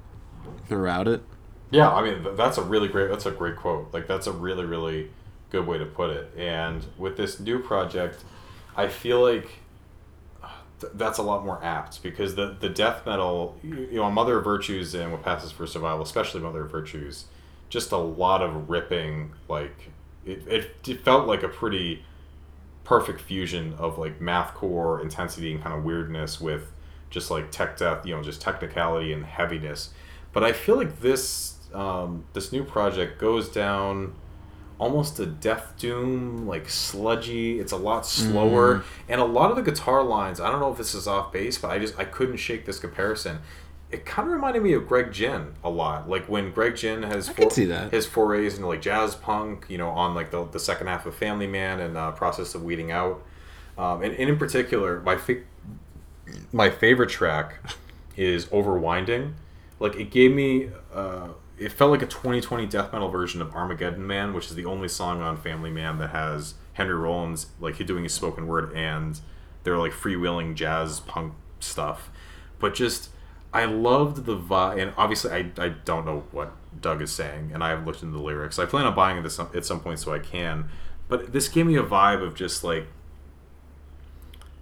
throughout it. Yeah, I mean that's a really great that's a great quote. Like that's a really really good way to put it. And with this new project, I feel like th- that's a lot more apt because the the death metal, you you know, Mother of Virtues and What Passes for Survival, especially Mother of Virtues, just a lot of ripping. Like it, it, it felt like a pretty perfect fusion of like mathcore intensity and kind of weirdness with just like tech death, you know, just technicality and heaviness. But I feel like this um, this new project goes down almost a death doom like sludgy. It's a lot slower. And a lot of the guitar lines i don't know if this is off base but i just i couldn't shake this comparison it kind of reminded me of greg ginn a lot. Like when greg ginn has I could see that. his forays into like jazz punk you know on like the, the second half of family man and uh, process of weeding out. Um, and, and in particular my fa- my favorite track is overwinding. Like it gave me uh, it felt like a 2020 death metal version of armageddon man which is the only song on family man that has henry rollins like he doing his spoken word and they're like freewheeling jazz punk stuff. But just i loved the vibe and obviously I, I don't know what doug is saying and i have looked into the lyrics i plan on buying this at some at some point so i can but this gave me a vibe of just like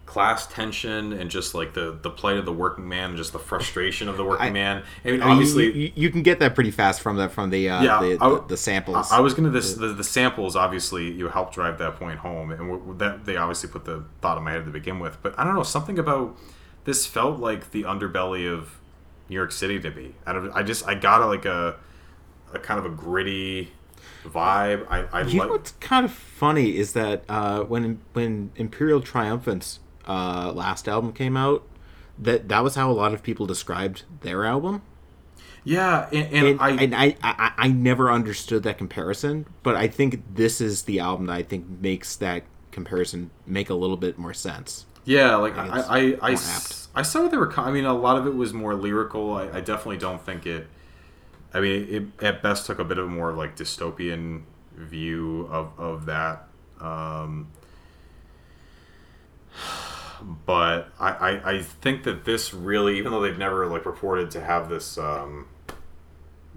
class tension and just like the the plight of the working man and just the frustration of the working I- man i mean obviously you, you, you can get that pretty fast from the from the uh, Yeah, the, I the, the samples. I, was gonna this the, the samples obviously you help drive that point home and w- that they obviously put the thought in my head to begin with but I don't know something about this felt like the underbelly of New York City to me I don't I just I got a, like a a kind of a gritty vibe I I You know what's kind of funny is that uh, when when Imperial Triumphant's uh, last album came out, that that was how a lot of people described their album, yeah and, and, and, I and I, I I never understood that comparison. But I think this is the album that I think makes that comparison make a little bit more sense. Yeah, like I, I, I, s- I saw what they were. co- I mean, a lot of it was more lyrical. I, I definitely don't think it. I mean, it at best took a bit of a more like dystopian view of of that. Um, but I, I, I think that this really, even though they've never like reported to have this, um,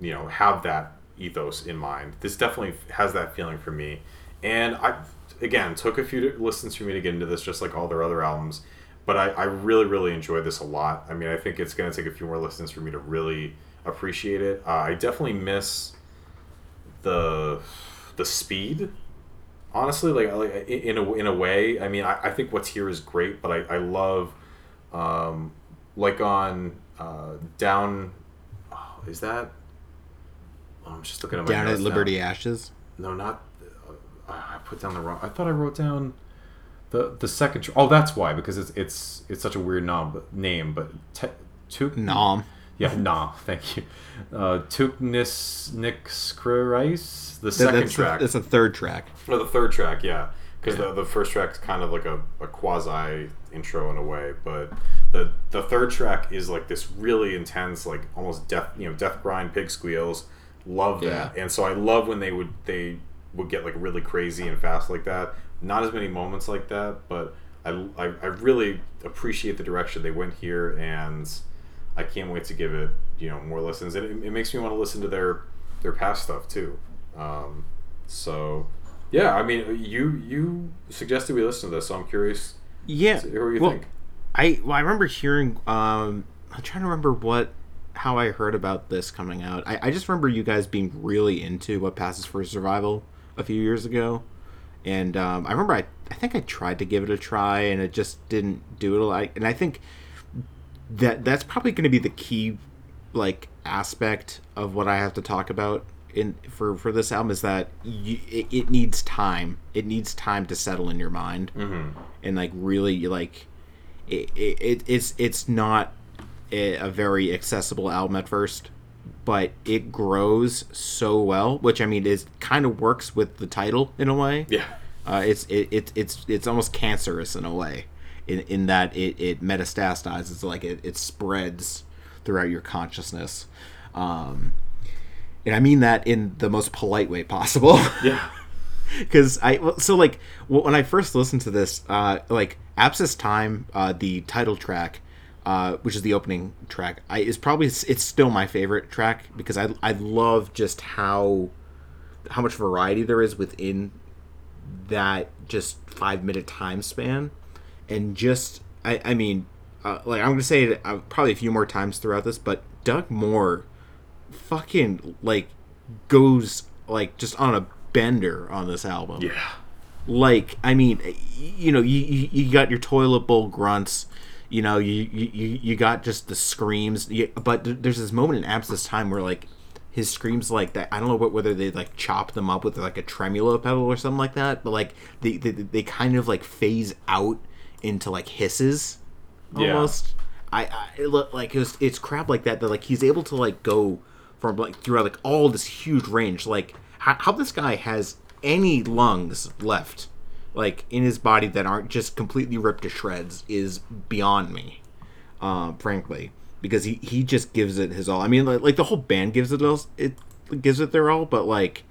you know, have that ethos in mind, this definitely has that feeling for me. And I, again, took a few listens for me to get into this, just like all their other albums. But I, I really, really enjoyed this a lot. I mean, I think it's going to take a few more listens for me to really appreciate it. Uh, I definitely miss the the speed honestly like like in a in a way i mean i, I think what's here is great but i, I love um like on uh down oh, is that oh, i'm just looking at my Down at notes now. Liberty Ashes. no not i put down the wrong i thought i wrote down the the second tr- oh that's why because it's it's it's such a weird nom- name but te- Tuk- Nom. yeah nah [laughs] thank you uh Tuknis Nixkrais the second that's track A, that's a third track. or the third track, yeah, because the, the first track's kind of like a, a quasi intro in a way, but the the third track is like this really intense, like almost death, you know, death grind, pig squeals. Love that, Yeah. and so I love when they would they would get like really crazy and fast like that. Not as many moments like that, but I, I, I really appreciate the direction they went here, and I can't wait to give it you know more listens. And it, it makes me want to listen to their their past stuff too. Um, so yeah, I mean, you you suggested we listen to this, so I'm curious. Yeah. what you well, think. I well, I remember hearing. Um, I'm trying to remember what how I heard about this coming out. I, I just remember you guys being really into what passes for survival a few years ago, and um, I remember I I think I tried to give it a try and it just didn't do it. Like, and I think that that's probably going to be the key like aspect of what I have to talk about in for for this album is that you, it, it needs time. It needs time to settle in your mind Mm-hmm. and like really like it, it it's it's not a, a very accessible album at first but it grows so well which i mean is kind of works with the title in a way Yeah. uh, it's it, it it's it's almost cancerous in a way in, in that it, it metastasizes like it, it spreads throughout your consciousness um and i mean that in the most polite way possible [laughs] Yeah. [laughs] because I so like when I first listened to this, uh, like Abscess Time, uh, the title track, uh, which is the opening track, I is probably it's still my favorite track because I I love just how how much variety there is within that just five minute time span, and just I I mean uh, like I'm gonna say it uh, probably a few more times throughout this, but Doug Moore fucking like goes like just on a bender on this album. Yeah. like i mean you know you, you, you got your toilet bowl grunts you know you you, you got just the screams. But there's this moment in abscess time where like his screams like that i don't know what, whether they like chop them up with like a tremolo pedal or something like that but like they they, they kind of like phase out into like hisses Yeah. almost. I, I it look like it's, it's crap like that that like he's able to like go from like throughout like all this huge range. Like how, how this guy has any lungs left like in his body that aren't just completely ripped to shreds is beyond me um frankly. Because he he just gives it his all. I mean like, like the whole band gives it all it gives it their all but like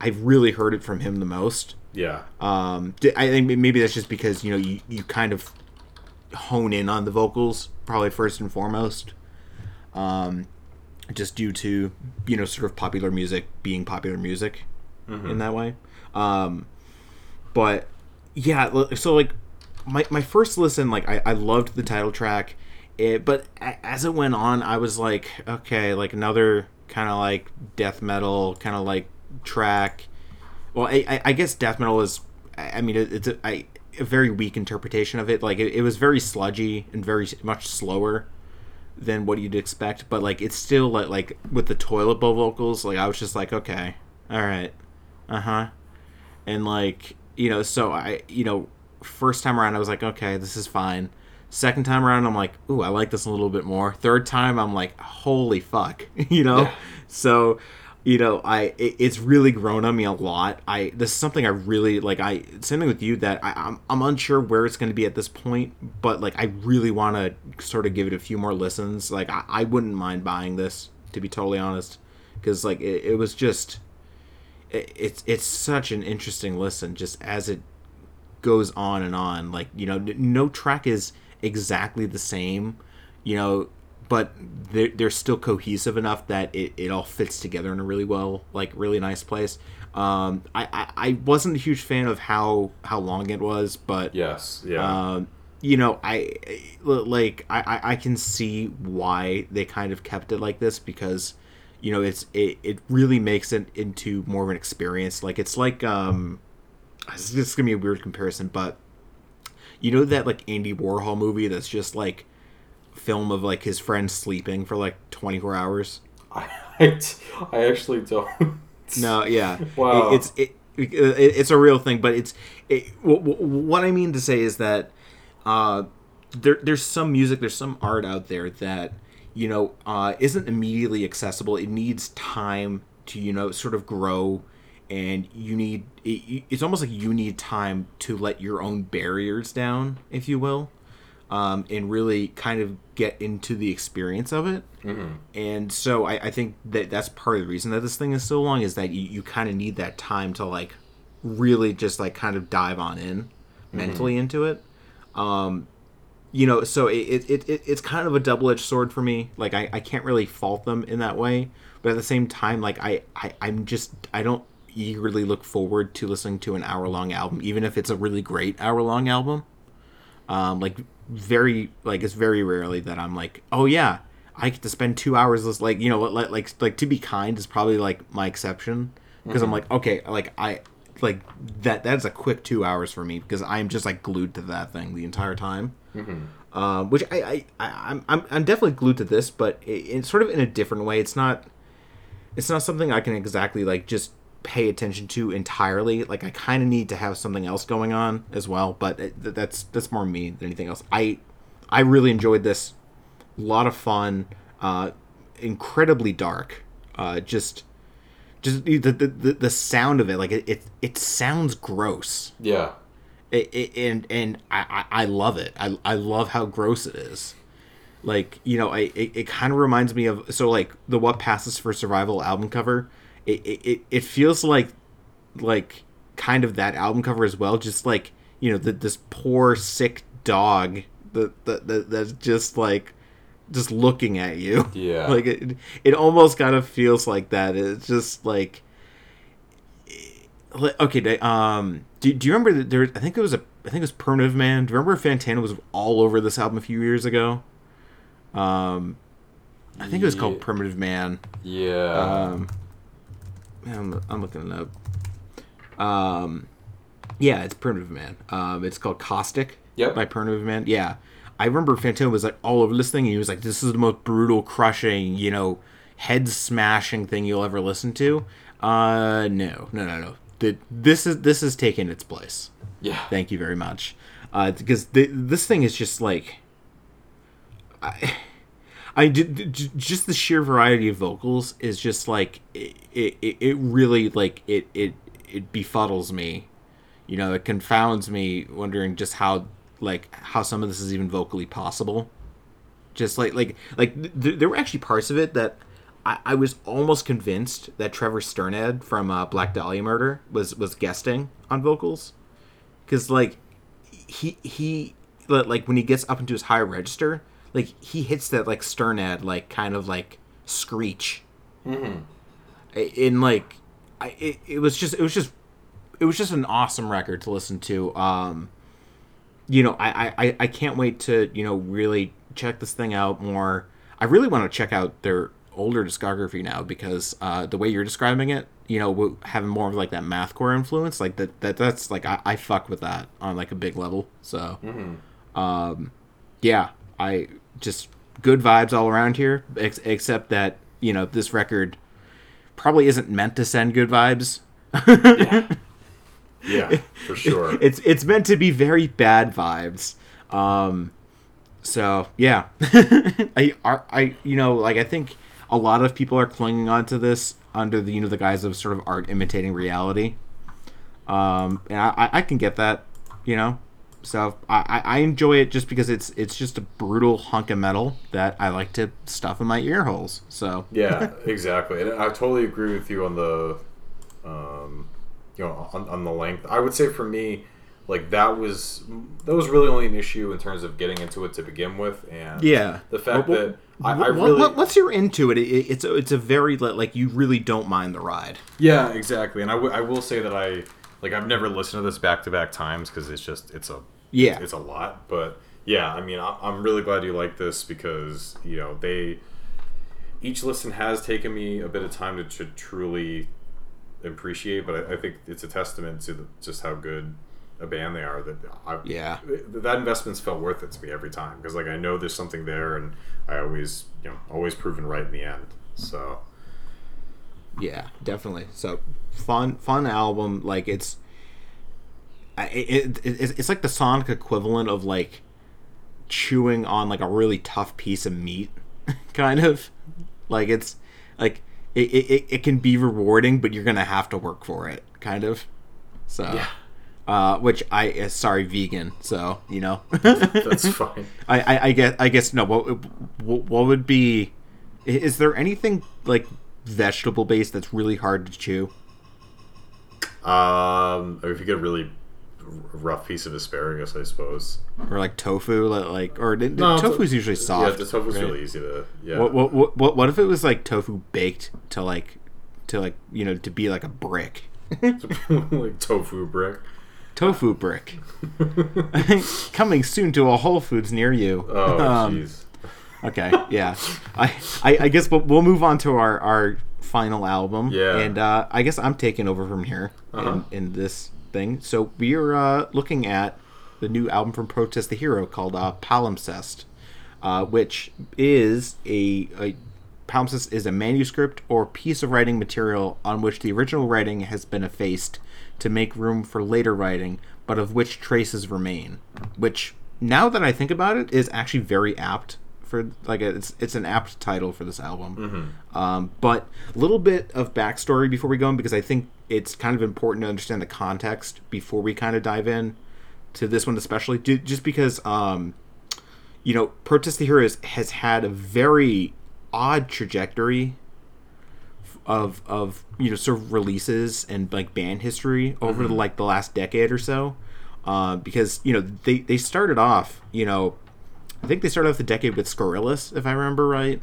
i've really heard it from him the most. Yeah. um i think maybe that's just because you know you, you kind of hone in on the vocals probably first and foremost. Um just due to you know sort of popular music being popular music in that way. Um but yeah so like my, my first listen like I, I loved the title track it, but as it went on i was like okay like another kind of like death metal kind of like track. Well I, I, guess death metal is i mean it's a, I, a very weak interpretation of it. Like it, it was very sludgy and very much slower than what you'd expect but like it's still like like with the toilet bowl vocals like i was just like okay all right uh-huh. And like you know so i you know first time around i was like okay this is fine. Second time around i'm like ooh i like this a little bit more. Third time i'm like holy fuck [laughs] you know? Yeah. so you know i it, it's really grown on me a lot. I this is something i really like i same thing with you that I, I'm, I'm unsure where it's going to be at this point but like i really want to sort of give it a few more listens. Like i, I wouldn't mind buying this to be totally honest because like it, it was just it's it's such an interesting listen just as it goes on and on like you know n- no track is exactly the same you know but they're, they're still cohesive enough that it, it all fits together in a really well like really nice place um I, I i wasn't a huge fan of how how long it was but Yes. Yeah. um, you know, I like I I can see why they kind of kept it like this because you know it's it, it really makes it into more of an experience. Like it's like um, this is gonna be a weird comparison, but you know that like Andy Warhol movie that's just like film of like his friend sleeping for like 24 hours I, [laughs] I, I actually don't. No, yeah. [laughs] Wow. It, it's it, it, it's a real thing, but it's it, w- w- what I mean to say is that uh, there there's some music, there's some art out there that you know uh, isn't immediately accessible. It needs time to you know sort of grow, and you need it, it's almost like you need time to let your own barriers down, if you will, um, and really kind of get into the experience of it. And so I, I think that that's part of the reason that this thing is so long is that you, you kind of need that time to like really just like kind of dive on in mentally into it. Um, you know, so it, it, it it's kind of a double edged sword for me. Like I, I can't really fault them in that way, but at the same time, like I, I I'm just I don't eagerly look forward to listening to an hour long album, even if it's a really great hour long album. Um, like very like it's very rarely that I'm like, oh yeah, I get to spend two hours like you know like like like to be kind is probably like my exception because I'm like okay like I like that that's a quick two hours for me because I'm just like glued to that thing the entire time. Um, which I, I, I I'm, I'm I'm definitely glued to this, but it, it's sort of in a different way. It's not it's not something I can exactly like just pay attention to entirely. Like I kind of need to have something else going on as well, but it, that's that's more me than anything else. I I really enjoyed this. A lot of fun, uh, incredibly dark. Uh, just just the, the the the sound of it, like it it, it sounds gross. Yeah. It, it, and and I, I love it. I, I love how gross it is. Like you know, I it, it kind of reminds me of so like the What Passes for Survival album cover. It, it it feels like like kind of that album cover as well. Just like you know the, this poor sick dog that, that, that that's just like just looking at you. Yeah. [laughs] like it it almost kind of feels like that. It's just like, okay, um, do, do you remember that there? I think it was a, I think it was Primitive Man. Do you remember Fantano was all over this album a few years ago? Um, I think it was called Primitive Man. Yeah. Um, I'm, I'm looking it up. Um, yeah, it's Primitive Man. Um, it's called Caustic. Yep. By Primitive Man. Yeah, I remember Fantano was like all over this thing. And he was like, "This is the most brutal, crushing, you know, head smashing thing you'll ever listen to." Uh, no, no, no, no. The, this is this is taking its place. yeah. Thank you very much. Uh, because th- this thing is just like, I, I did j- just the sheer variety of vocals is just like it. It, it really like it it it befuddles me. You know, it confounds me, wondering just how like how some of this is even vocally possible. Just like like like th- there were actually parts of it that I, I was almost convinced that Trevor Strnad from uh, Black Dahlia Murder was was guesting on vocals. Because like he he like when he gets up into his higher register like he hits that like Strnad like kind of like screech. Mm-hmm. in like I, it, it was just it was just it was just an awesome record to listen to. Um you know I, I i can't wait to you know really check this thing out more. I really want to check out their older discography now because uh the way you're describing it you know having more of like that mathcore influence like that that that's like i, I fuck with that on like a big level so um yeah i just good vibes all around here ex- except that you know this record probably isn't meant to send good vibes Yeah. For [laughs] sure. it's it's meant to be very bad vibes. Um, so yeah, [laughs] I are I you know like I think a lot of people are clinging onto this under the you know the guise of sort of art imitating reality. Um, and I I- can get that, you know. So I, I I enjoy it just because it's it's just a brutal hunk of metal that I like to stuff in my ear holes. So yeah, [laughs] exactly. And I totally agree with you on the, um, you know, on, on the length. I would say for me, like that was that was really only an issue in terms of getting into it to begin with, and Yeah. the fact Well, that I, I really wh- once you're into it, it, it's a, it's a very like you really don't mind the ride. yeah exactly, and I, w- I will say that I like I've never listened to this back to back times because it's just it's a Yeah. it's a lot, but yeah, I mean I, I'm really glad you like this because you know they each listen has taken me a bit of time to, to truly appreciate, but I, I think it's a testament to the, just how good a band they are. That I, Yeah. that investment's felt worth it to me every time because like I know there's something there, and I always you know always proven right in the end. So Yeah, definitely. So fun, fun album. Like it's, it, it, it's it's like the sonic equivalent of like chewing on like a really tough piece of meat, [laughs] kind of. Like it's like it, it, it can be rewarding, but you're gonna have to work for it, kind of. So, Yeah. Uh, which I uh, sorry, vegan. So you know, [laughs] that's fine. [laughs] I, I, I guess I guess no. What what would be? Is there anything like vegetable based that's really hard to chew? Um, if you get a really rough piece of asparagus, I suppose. or like tofu, like or No, tofu's to- usually soft. Yeah, the tofu's right? really easy to. Yeah. What, what what what what if it was like tofu baked to like to like you know to be like a brick, [laughs] like tofu brick. Tofu brick, [laughs] coming soon to a Whole Foods near you. Oh, [laughs] Um, jeez. Okay, yeah. I, I, I guess we'll, we'll move on to our, our final album. Yeah. And uh, I guess I'm taking over from here Uh-huh. in, in this thing. So we're uh, looking at the new album from Protest the Hero called uh, Palimpsest, uh, which is a, a palimpsest is a manuscript or piece of writing material on which the original writing has been effaced to make room for later writing, but of which traces remain. Which, now that I think about it, is actually very apt for like it's it's an apt title for this album. Um, but a little bit of backstory before we go in because I think it's kind of important to understand the context before we kind of dive in to this one especially ju- just because um you know protest the heroes has had a very odd trajectory of of you know sort of releases and like band history over the, like the last decade or so. Uh, because you know they they started off you know I think they started off the decade with Scurrilous if I remember right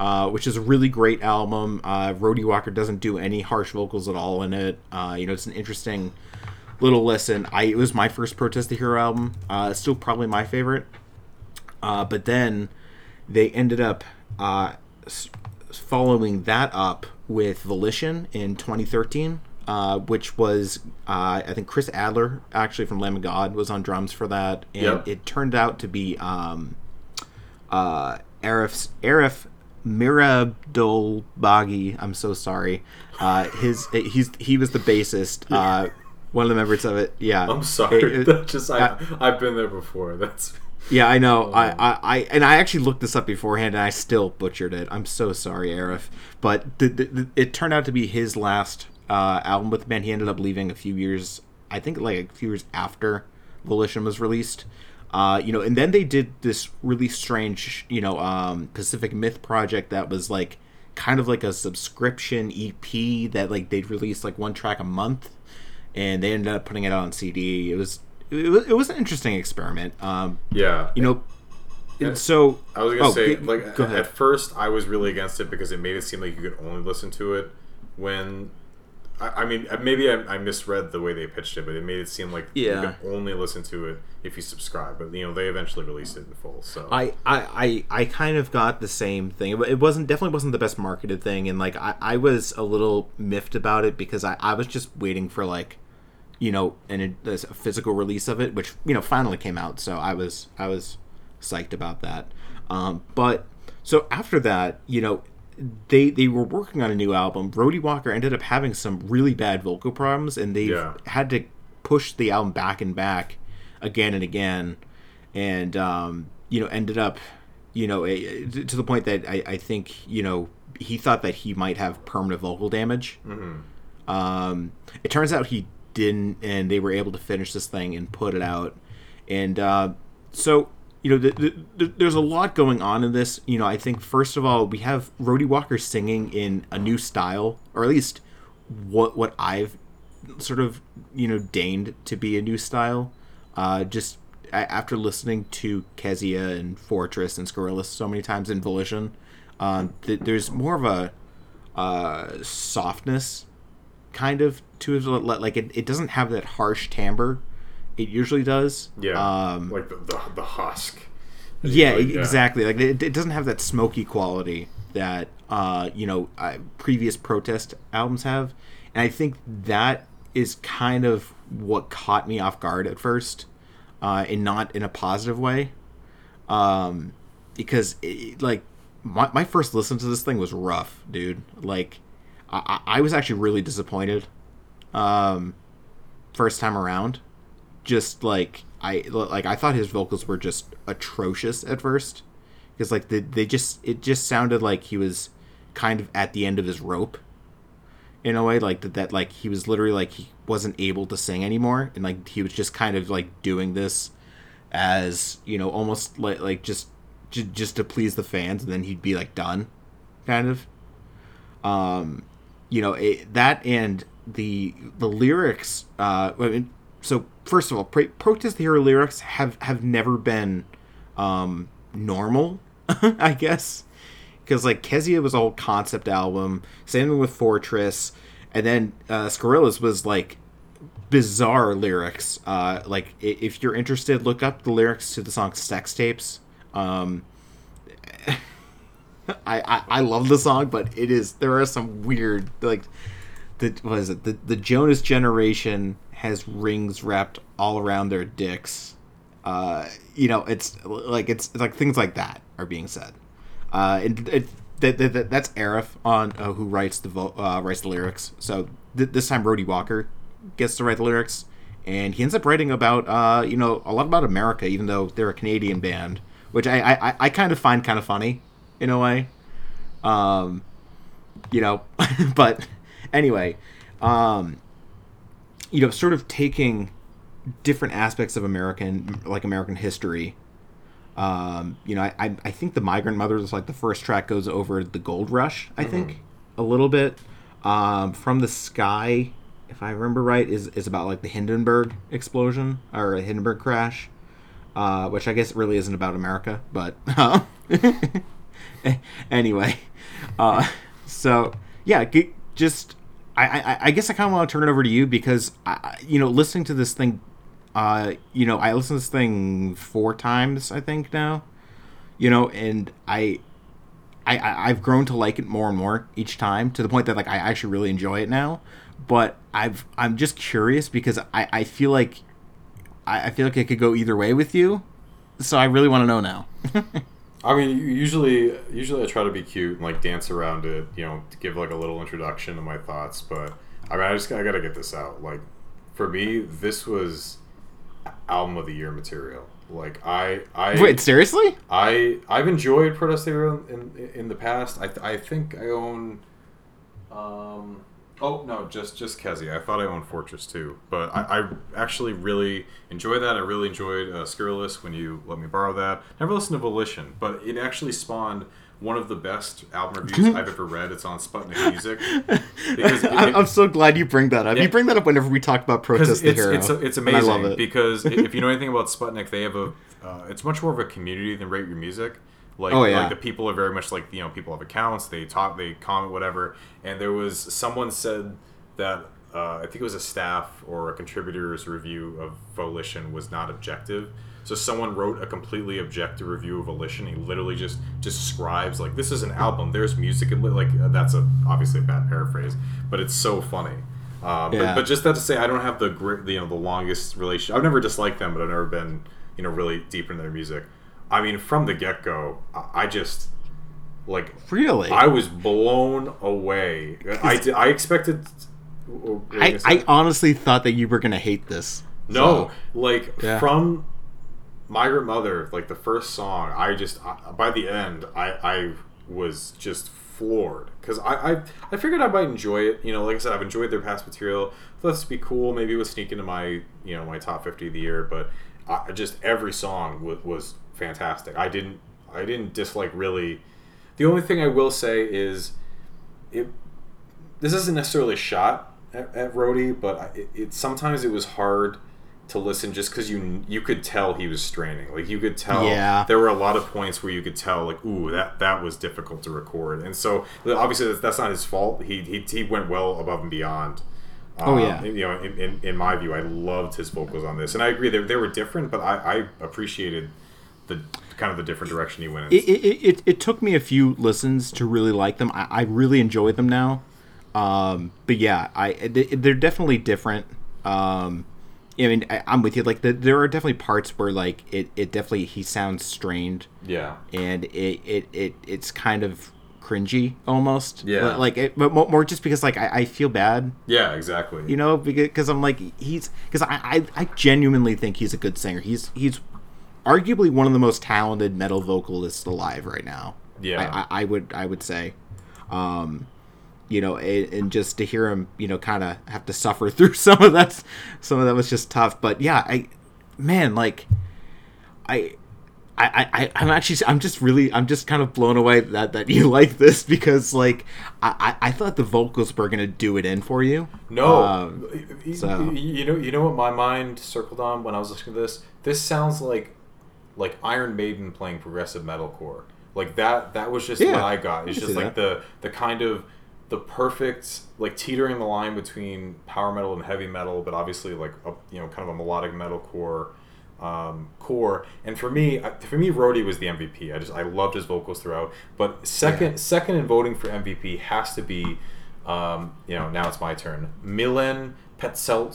uh, which is a really great album. Uh, Rody Walker doesn't do any harsh vocals at all in it. Uh, you know it's an interesting little listen. I it was my first Protest the Hero album. Uh, still probably my favorite. Uh, but then they ended up uh, following that up with Volition in 2013, uh, which was uh, I think Chris Adler actually from Lamb of God was on drums for that, and Yep. it turned out to be um, uh, Arif Arif Mirabdolbagi. I'm so sorry. Uh, his he's he was the bassist. Uh, one of the members of it. Yeah. I'm sorry. It- it- [laughs] just I, uh, I've been there before. That's yeah, I know. I, I, I, and I actually looked this up beforehand, and I still butchered it. I'm so sorry, Arif. But the, the, the, it turned out to be his last uh, album with the band. He ended up leaving a few years, I think, like a few years after Volition was released. Uh, you know, and then they did this really strange, you know, um, Pacific Myth project that was like kind of like a subscription EP that like they'd release like one track a month, and they ended up putting it out on CD. It was it was, it was an interesting experiment. Um, yeah. you know, and so I was gonna oh, say, g- like, go at first, I was really against it because it made it seem like you could only listen to it when. I, I mean, uh, maybe I, I misread the way they pitched it, but it made it seem like Yeah. you could only listen to it if you subscribe. But you know, they eventually released it in full. So I, I, I, I kind of got the same thing. It- It wasn't definitely wasn't the best marketed thing, and like I, I was a little miffed about it because I, I was just waiting for like, you know, an a physical release of it, which you know finally came out. So I was I was psyched about that. Um, but so after that, you know, they they were working on a new album. Rody Walker ended up having some really bad vocal problems, and they Yeah. had to push the album back and back again and again, and um, you know ended up you know to the point that I, I think you know he thought that he might have permanent vocal damage. Um, it turns out he didn't, and they were able to finish this thing and put it out. And uh, so, you know, the, the, the, there's a lot going on in this. You know, I think first of all, we have Rody Walker singing in a new style, or at least what what I've sort of you know deigned to be a new style. Uh, just a- after listening to Kezia and Fortress and Scurrilous so many times in Volition, um, th- there's more of a uh, softness kind of to it like it, it doesn't have that harsh timbre. It usually does. Yeah, um like the, the the husk. yeah, Like, e- exactly. Like it, it doesn't have that smoky quality that uh you know uh, previous protest albums have. And i think that is kind of what caught me off guard at first uh and not in a positive way. Um because it, like my, my first listen to this thing was rough dude. Like I I was actually really disappointed um first time around. Just like I like I thought his vocals were just atrocious at first. Because like they, they just it just sounded like he was kind of at the end of his rope. In a way like that, that like he was literally like he wasn't able to sing anymore. And like he was just kind of like doing this as you know almost like like just j- just to please the fans and then he'd be like done kind of. Um you know it, that and the the lyrics uh I mean, so first of all, Pro- Protest the Hero lyrics have have never been um, normal, [laughs] I guess, because like Kezia was a whole concept album, same with Fortress, and then uh, was like bizarre lyrics. Uh, like if you're interested, look up the lyrics to the song "Sex Tapes." Um, [laughs] I, I I love the song, but it is there are some weird like the what is it the the Jonas generation has rings wrapped all around their dicks. Uh, you know, it's like it's, like things like that are being said. Uh, and it, that, that, that- that's Arif on uh, who writes the vo- uh, writes the lyrics. So th- this time, Rody Walker gets to write the lyrics, and he ends up writing about uh, you know a lot about America, even though they're a Canadian band, which I I, I- I kind of find kind of funny in a way. Um, you know, [laughs] but anyway, um, you know, sort of taking different aspects of American, like American history. Um, you know, I, I, I think the Migrant Mothers, is like the first track, goes over the gold rush. I think a little bit. Um, From the Sky, if I remember right, is is about like the Hindenburg explosion or a Hindenburg crash, uh, which I guess really isn't about America, but uh, [laughs] anyway. Uh, so yeah, g- just I, I, I guess I kind of want to turn it over to you because I, you know listening to this thing, uh, you know I listened to this thing four times I think now, you know, and. I, I, I've grown to like it more and more each time to the point that like I actually really enjoy it now. But I've I'm just curious because I, I feel like I, I feel like it could go either way with you. So I really want to know now. [laughs] I mean, usually, usually I try to be cute and like dance around it, you know, to give like a little introduction to my thoughts. But I mean, I just I gotta get this out. Like, for me, this was album of the year material. Like, I I Wait, seriously? I I've enjoyed Protest in, in in the past. I th- I think I own. Um. Oh no, just just Kezi. I thought I owned Fortress too, but I, I actually really enjoy that. I really enjoyed uh, when you let me borrow that. Never listened to Volition, but it actually spawned one of the best album reviews I've ever read. It's on Sputnik Music [laughs] because it- I'm so glad you bring that up. Yeah. You bring that up whenever we talk about protest the it's hero. it's, it's amazing I love it. because [laughs] if you know anything about Sputnik, they have a uh, it's much more of a community than rate your music. Like, Oh, yeah. like the people are very much like you know people have accounts, they talk, they comment, whatever. And there was someone said that uh, I think it was a staff or a contributor's review of Volition was not objective. So someone wrote a completely objective review of Volition. He literally just describes like this is an album. There's music and like that's a obviously a bad paraphrase, but it's so funny. Uh, Yeah. but, but just that to say, I don't have the you know the longest relation. I've never disliked them, but I've never been you know really deep into their music. I mean, from the get go, I, just like really. I was blown away. I I expected. Oh, you I. I honestly thought that you were gonna hate this. No, So- like Yeah. from Migrant Mother, like the first song, I just I, by the end, I I was just floored because I, I I figured I might enjoy it. You know, like I said, I've enjoyed their past material. Thought this would be cool. Maybe it would sneak into my you know my top fifty of the year, but I, just every song was, was fantastic. I didn't I didn't dislike really. The only thing I will say is it this isn't necessarily a shot at, at Rody, but it, it sometimes it was hard to listen just because you you could tell he was straining. Like you could tell Yeah. there were a lot of points where you could tell like ooh that that was difficult to record, and so obviously that's, that's not his fault. He, he he went well above and beyond. Oh, Um, yeah. you know, in, in, in my view, I loved his vocals on this, and I agree they, they were different, but I, I appreciated the kind of the different direction he went. in. It, it, it, it took me a few listens to really like them. I, I really enjoy them now. Um, but yeah, I they, they're definitely different. Um, I mean, I, I'm with you. Like, the, there are definitely parts where like it, it definitely he sounds strained, yeah, and it, it, it it's kind of cringy almost. Yeah. like it, but more just because like I, I feel bad yeah, exactly. you know because i'm like he's because I, I i genuinely think he's a good singer he's he's arguably one of the most talented metal vocalists alive right now Yeah. i, I, I would i would say um you know and, and just to hear him you know kind of have to suffer [laughs] through some of that some of that was just tough but yeah i man like i I, I, I'm actually, I'm just really, I'm just kind of blown away that, that you [laughs] like this because, like, I, I I thought the vocals were gonna do it in for you. No, Um, so- you know, you know what my mind circled on when I was listening to this. This sounds like, like Iron Maiden playing progressive metalcore. Like that. That was just Yeah, what I got. It's I just like the the kind of the perfect like teetering the line between power metal and heavy metal, but obviously like a you know kind of a melodic metalcore um, core. And for me, for me, Rody was the MVP. I just I loved his vocals throughout. But second, second in voting for MVP has to be, um, you know, now it's my turn. Milan Petzel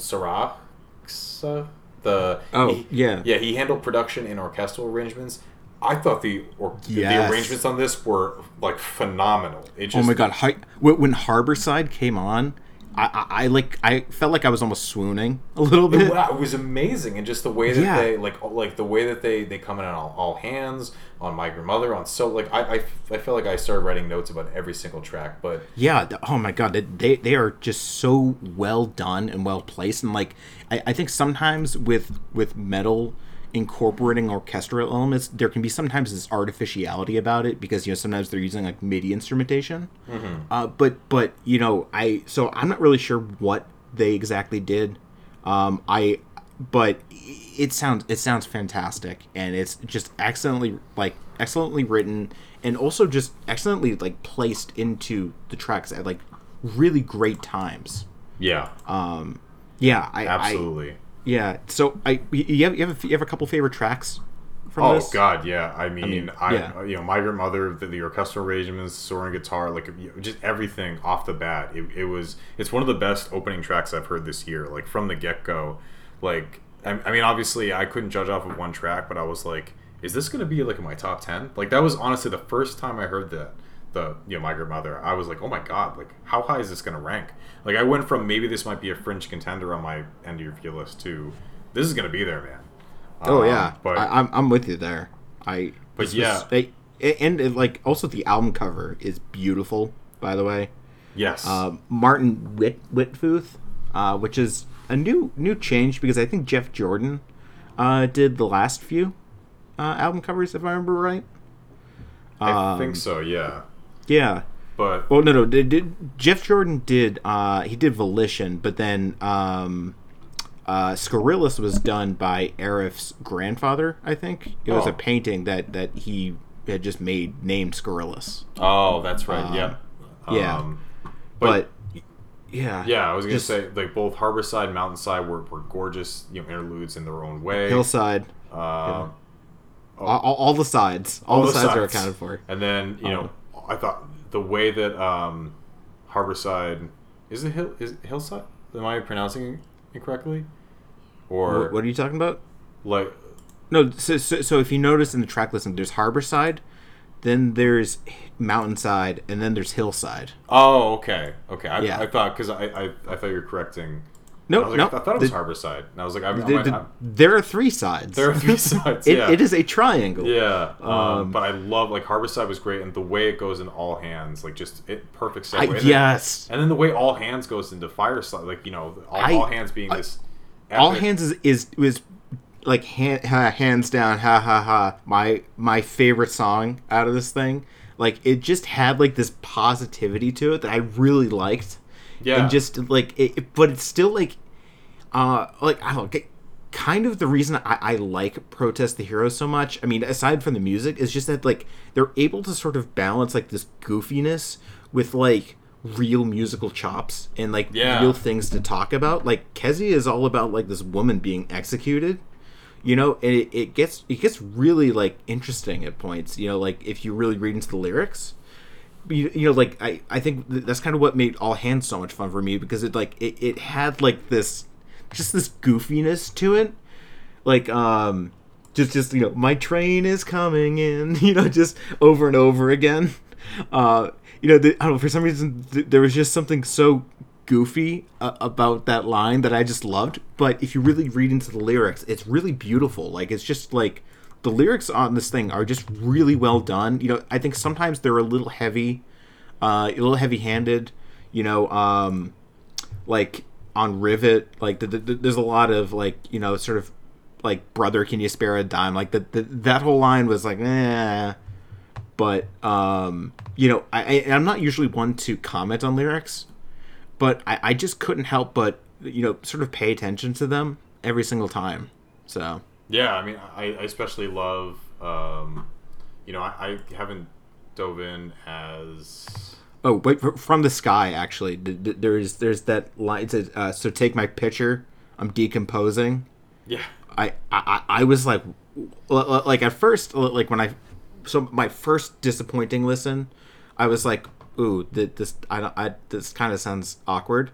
The Oh, he- yeah. yeah. He handled production and orchestral arrangements. I thought the or the arrangements on this were like phenomenal. It just, Oh my god! Hi- when Harborside came on, I, I, I like I felt like I was almost swooning a little bit. It, wow, it was amazing, and just the way that Yeah. they like, like the way that they they come in on all, all hands on my grandmother on so like I, I I felt like I started writing notes about every single track, but Yeah. Oh my god. they- They they are just so well done and well placed, and like I, I think sometimes with with metal incorporating orchestral elements, there can be sometimes this artificiality about it because you know sometimes they're using like MIDI instrumentation. Uh, but but you know I so I'm not really sure what they exactly did. Um, I but it sounds it sounds fantastic and it's just excellently like excellently written and also just excellently like placed into the tracks at like really great times. yeah, Um. Yeah, I I, absolutely. Yeah. So I you have you have a, you have a couple favorite tracks from Oh this? God, yeah. I mean, I, yeah. you know, Migrant Mother, the, the orchestral arrangements, soaring guitar, like just everything off the bat. It, it was. It's one of the best opening tracks I've heard this year. Like from the get go, like I, I mean, obviously I couldn't judge off of one track, but I was like, is this gonna be like in my top ten? Like that was honestly the first time I heard that. The you know Migrant Mother, I was like, oh my god, like how high is this gonna rank? Like I went from maybe this might be a fringe contender on my end of your view list to this is gonna be there, man. Oh Um, yeah, but I, I'm I'm with you there. I But yeah. was- I- and, and like also the album cover is beautiful. By the way, yes, uh, Martin Whit Wittfooth, uh, which is a new new change because I think Jeff Jordan uh, did the last few uh, album covers, if I remember right. I um, think so. Yeah, Yeah. but Well, no, no. Did, did Jeff Jordan did uh, he did Volition, but then um, uh, Scurrilous was done by Arif's grandfather. I think it was Oh. a painting that that he had just made named Scurrilous. oh, that's right. yeah, yeah. Um, But, yeah, yeah, I was gonna just say like both Harborside, Mountainside were, were gorgeous, you know, interludes in their own way. Hillside, Um, all, all, all the sides, all, the sides, are accounted for. And then you know, I thought the way that um, Harborside is it hill is it hillside? Am I pronouncing it incorrectly? Or What, what are you talking about? like No, so, so, so if you notice in the track listing, there's Harborside, then there's Mountainside, and then there's Hillside. oh okay okay I, Yeah. I thought because I, I I thought you're correcting. No, I was like, no, I thought it was the- Harborside. And I was like, I'm, the- I'm, the- I'm, there are three sides. there are three [laughs] sides. It, yeah. it is a triangle. Yeah, um, Um, but I love like Harborside was great, and the way it goes in all hands, like just it perfect segue. I, and, then, yes. and then the way all hands goes into Fireside, like you know, all, I- all hands being I- this. All hands is is was like hand, ha, hands down, ha ha ha. My my favorite song out of this thing. Like it just had like this positivity to it that I really liked. Yeah. And just like it, it- but it's still like, uh, like I don't know. Kind of the reason I, I like Protest the Hero so much. I mean, aside from the music, is just that like they're able to sort of balance like this goofiness with like real musical chops and like Yeah. real things to talk about. Like Kezia is all about like this woman being executed, you know, and it, it gets it gets really like interesting at points. You know, like if you really read into the lyrics, you, you know, like I I think that's kind of what made All Hands so much fun for me because it like it, it had like this just this goofiness to it, like um. Just, just you know, my train is coming in. [laughs] You know, just over and over again. [laughs] Uh, you know, the, I don't know. For some reason, th- there was just something so goofy uh, about that line that I just loved. But if you really read into the lyrics, it's really beautiful. Like it's just like the lyrics on this thing are just really well done. You know, I think sometimes they're a little heavy, uh, a little heavy-handed. You know, um, like on Rivet, like the, the, there's a lot of like you know sort of like brother, can you spare a dime? Like that that whole line was like, eh. But um, you know, I, I I'm not usually one to comment on lyrics, but I, I just couldn't help but you know sort of pay attention to them every single time. So Yeah, I mean, I, I especially love, um, you know, I, I haven't dove in as. Oh, wait! From the sky, actually, th- th- there's there's that line. It says, uh, "So take my picture. I'm decomposing." Yeah. I I, I was like, like at first, like when I, so my first disappointing listen, I was like, "Ooh, this I don't I this kind of sounds awkward,"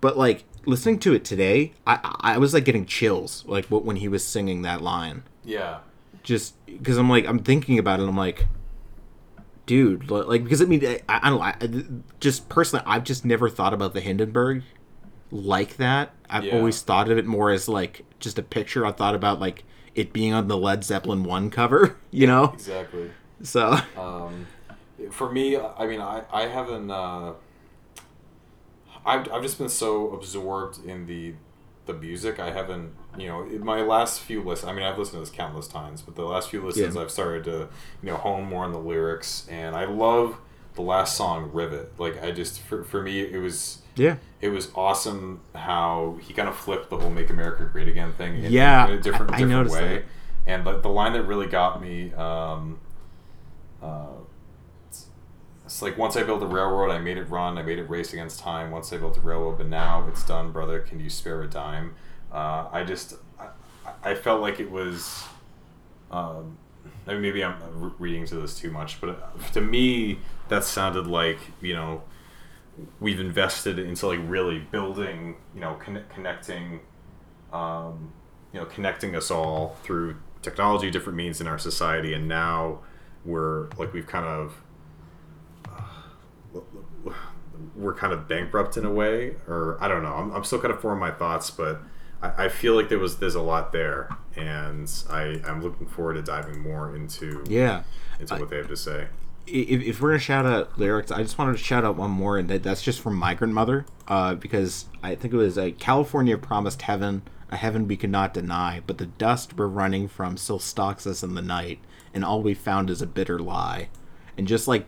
but like listening to it today, I I was like getting chills like when he was singing that line, Yeah. just because I'm like I'm thinking about it, I'm like. Dude, like because I mean, I, I don't know. I, just personally, I've just never thought about the Hindenburg like that. I've Yeah. always thought of it more as like just a picture. I thought about like it being on the Led Zeppelin one cover, [laughs] you know. Exactly. So Um, for me, I mean, I, I haven't. Uh, I've, I've just been so absorbed in the the music. I haven't, you know, in my last few listens. I mean, I've listened to this countless times, but the last few listens, Yeah. I've started to, you know, hone more on the lyrics, and I love the last song, "Rivet." Like, I just, for, for me, it was yeah, it was awesome how he kind of flipped the whole "Make America Great Again" thing in, Yeah, in a different, I- I different noticed way. that. And but the line that really got me, um, uh, it's like once I built a railroad, I made it run, I made it race against time. Once I built a railroad, but now it's done, brother. Can you spare a dime? Uh, I just, I, I felt like it was. Um, I mean, maybe I'm reading to this too much, but uh, to me, that sounded like you know we've invested into like really building, you know, conne- connecting, um, you know, connecting us all through technology, different means in our society, and now we're like we've kind of we're kind of bankrupt in a way, or I don't know. I'm, I'm still kind of forming my thoughts, but I, I feel like there was there's a lot there, and I I'm looking forward to diving more into yeah. into what they have to say. If, if we're gonna shout out lyrics, I just wanted to shout out one more, and that, that's just from Migrant Mother, uh, because I think it was uh, California promised heaven, a heaven we could not deny, but the dust we're running from still stalks us in the night, and all we found is a bitter lie, and just like,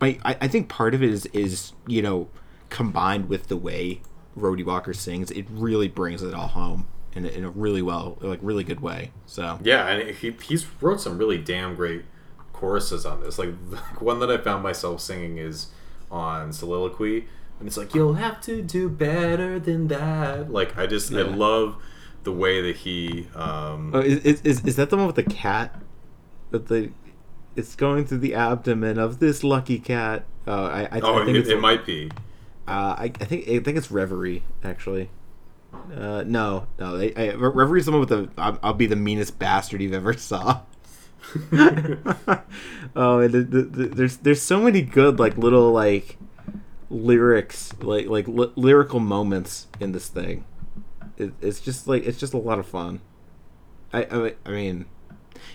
my, I, I think part of it is is you know combined with the way Rody Walker sings, it really brings it all home in a, in a really well, like really good way. So Yeah, and he he's wrote some really damn great choruses on this. Like [laughs] one that I found myself singing is on Soliloquy, and it's like you'll have to do better than that. Like I just I love the way that he. Um, Oh, is, is, is, is that the one with the cat? That the it's going through the abdomen of this lucky cat. Oh, I, I, oh, I think it, it might be. Uh, I, I think I think it's Reverie actually. Uh, no, no, I, I, Reverie's the one with the I'll, I'll be the meanest bastard you've ever saw. [laughs] oh, the, the, the, there's there's so many good like little like lyrics like like li- lyrical moments in this thing. It, it's just like it's just a lot of fun. I I, I mean,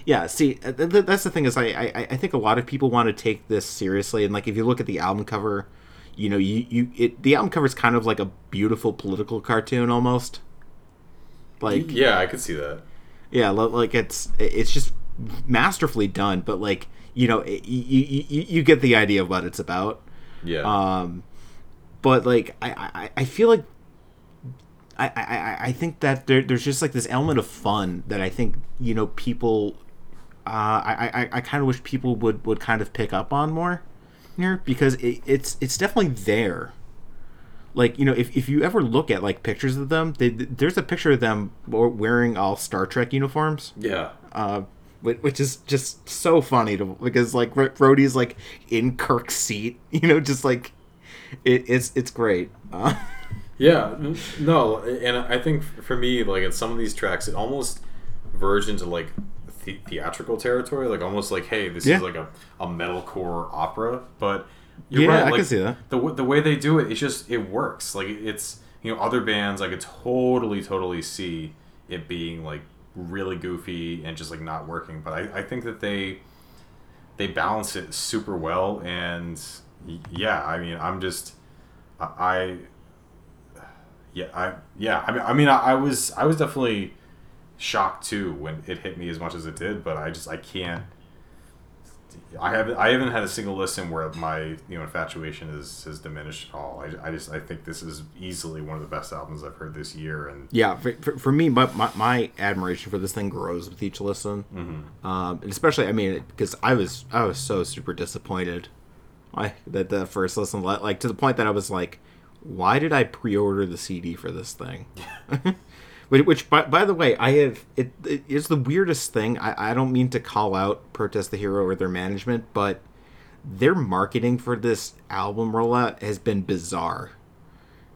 yeah. See, th- th- that's the thing is I, I I think a lot of people want to take this seriously, and like if you look at the album cover, you know, you you it the album cover is kind of like a beautiful political cartoon almost. Like Yeah, I could see that. yeah, li- like it's it's just masterfully done, but like you know, it, you, you you get the idea of what it's about. Yeah. Um, but like I, I, I feel like I, I, I- think that there, there's just like this element of fun that I think you know people uh, I, I, I kind of wish people would, would kind of pick up on more here because it, it's it's definitely there. Like you know, if, if you ever look at like pictures of them, they, there's a picture of them wearing all Star Trek uniforms yeah. uh, which is just so funny to because like Ro- Rody's like in Kirk's seat, [laughs] you know, just like it, it's it's great. Uh, [laughs] Yeah, no, and I think for me, like in some of these tracks, it almost verged into like the- theatrical territory, like almost like, hey, this Yeah. is like a, a metalcore opera. But you're Yeah, right, I like, can see that. The w- the way they do it, it's just it works. Like it's you know other bands, I could totally totally see it being like really goofy and just like not working. But I, I think that they they balance it super well, and yeah, I mean, I'm just I. Yeah, I yeah, I mean, I mean, I, I was I was definitely shocked too when it hit me as much as it did, but I just I can't. I haven't I haven't had a single listen where my you know infatuation is has diminished at all. I, I just I think this is easily one of the best albums I've heard this year, and Yeah, for, for, for me, my, my, my admiration for this thing grows with each listen. Mm-hmm. Um, and especially, I mean, because I was I was so super disappointed, I that the first listen, like, to the point that I was like, why did I pre-order the CD for this thing? [laughs] which, by, by the way, I have it, it is the weirdest thing. I, I don't mean to call out Protest the Hero or their management, but their marketing for this album rollout has been bizarre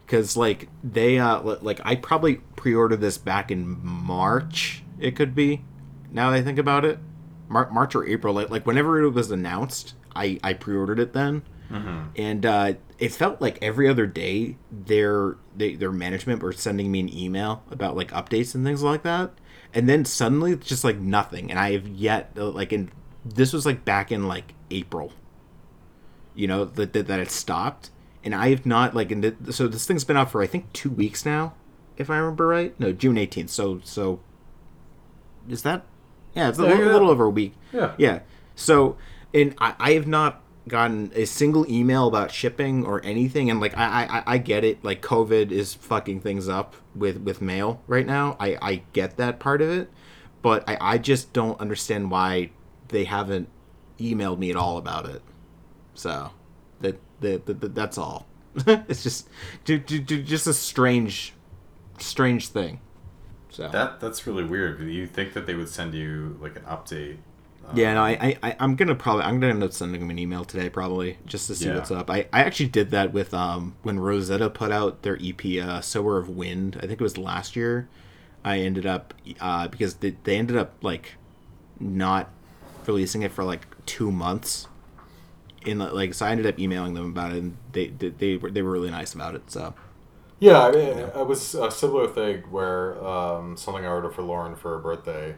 because like they uh like i probably pre-ordered this back in march it could be now that i think about it Mar- march or april like, like whenever it was announced i i pre-ordered it then and uh it felt like every other day their they, their management were sending me an email about like updates and things like that. And then suddenly it's just like nothing. And i have yet uh, like in this was like back in like april. You know that that, that it stopped. And i have not like in the, so this thing's been out for i think two weeks now if i remember right. No june 18th so so is that yeah it's a little, yeah. little over a week. Yeah. yeah. So and i, I have not gotten a single email about shipping or anything and like I, I i get it like covid is fucking things up with with mail right now i i get that part of it but i i just don't understand why they haven't emailed me at all about it so that that, that, that that's all [laughs] it's just ju- ju- ju- just a strange strange thing so that that's really weird. You think that they would send you like an update? Yeah, no, I, I, I'm gonna probably, I'm gonna end up sending him an email today, probably, just to see Yeah. what's up. I, I actually did that with, um, when Rosetta put out their EP, uh, Sower of Wind. I think it was last year. I ended up, uh, because they, they ended up like not releasing it for like two months. In the, like, so I ended up emailing them about it, and they, they, they were, they were really nice about it. So Yeah, I mean, it was a similar thing where um, something I ordered for Lauren for her birthday.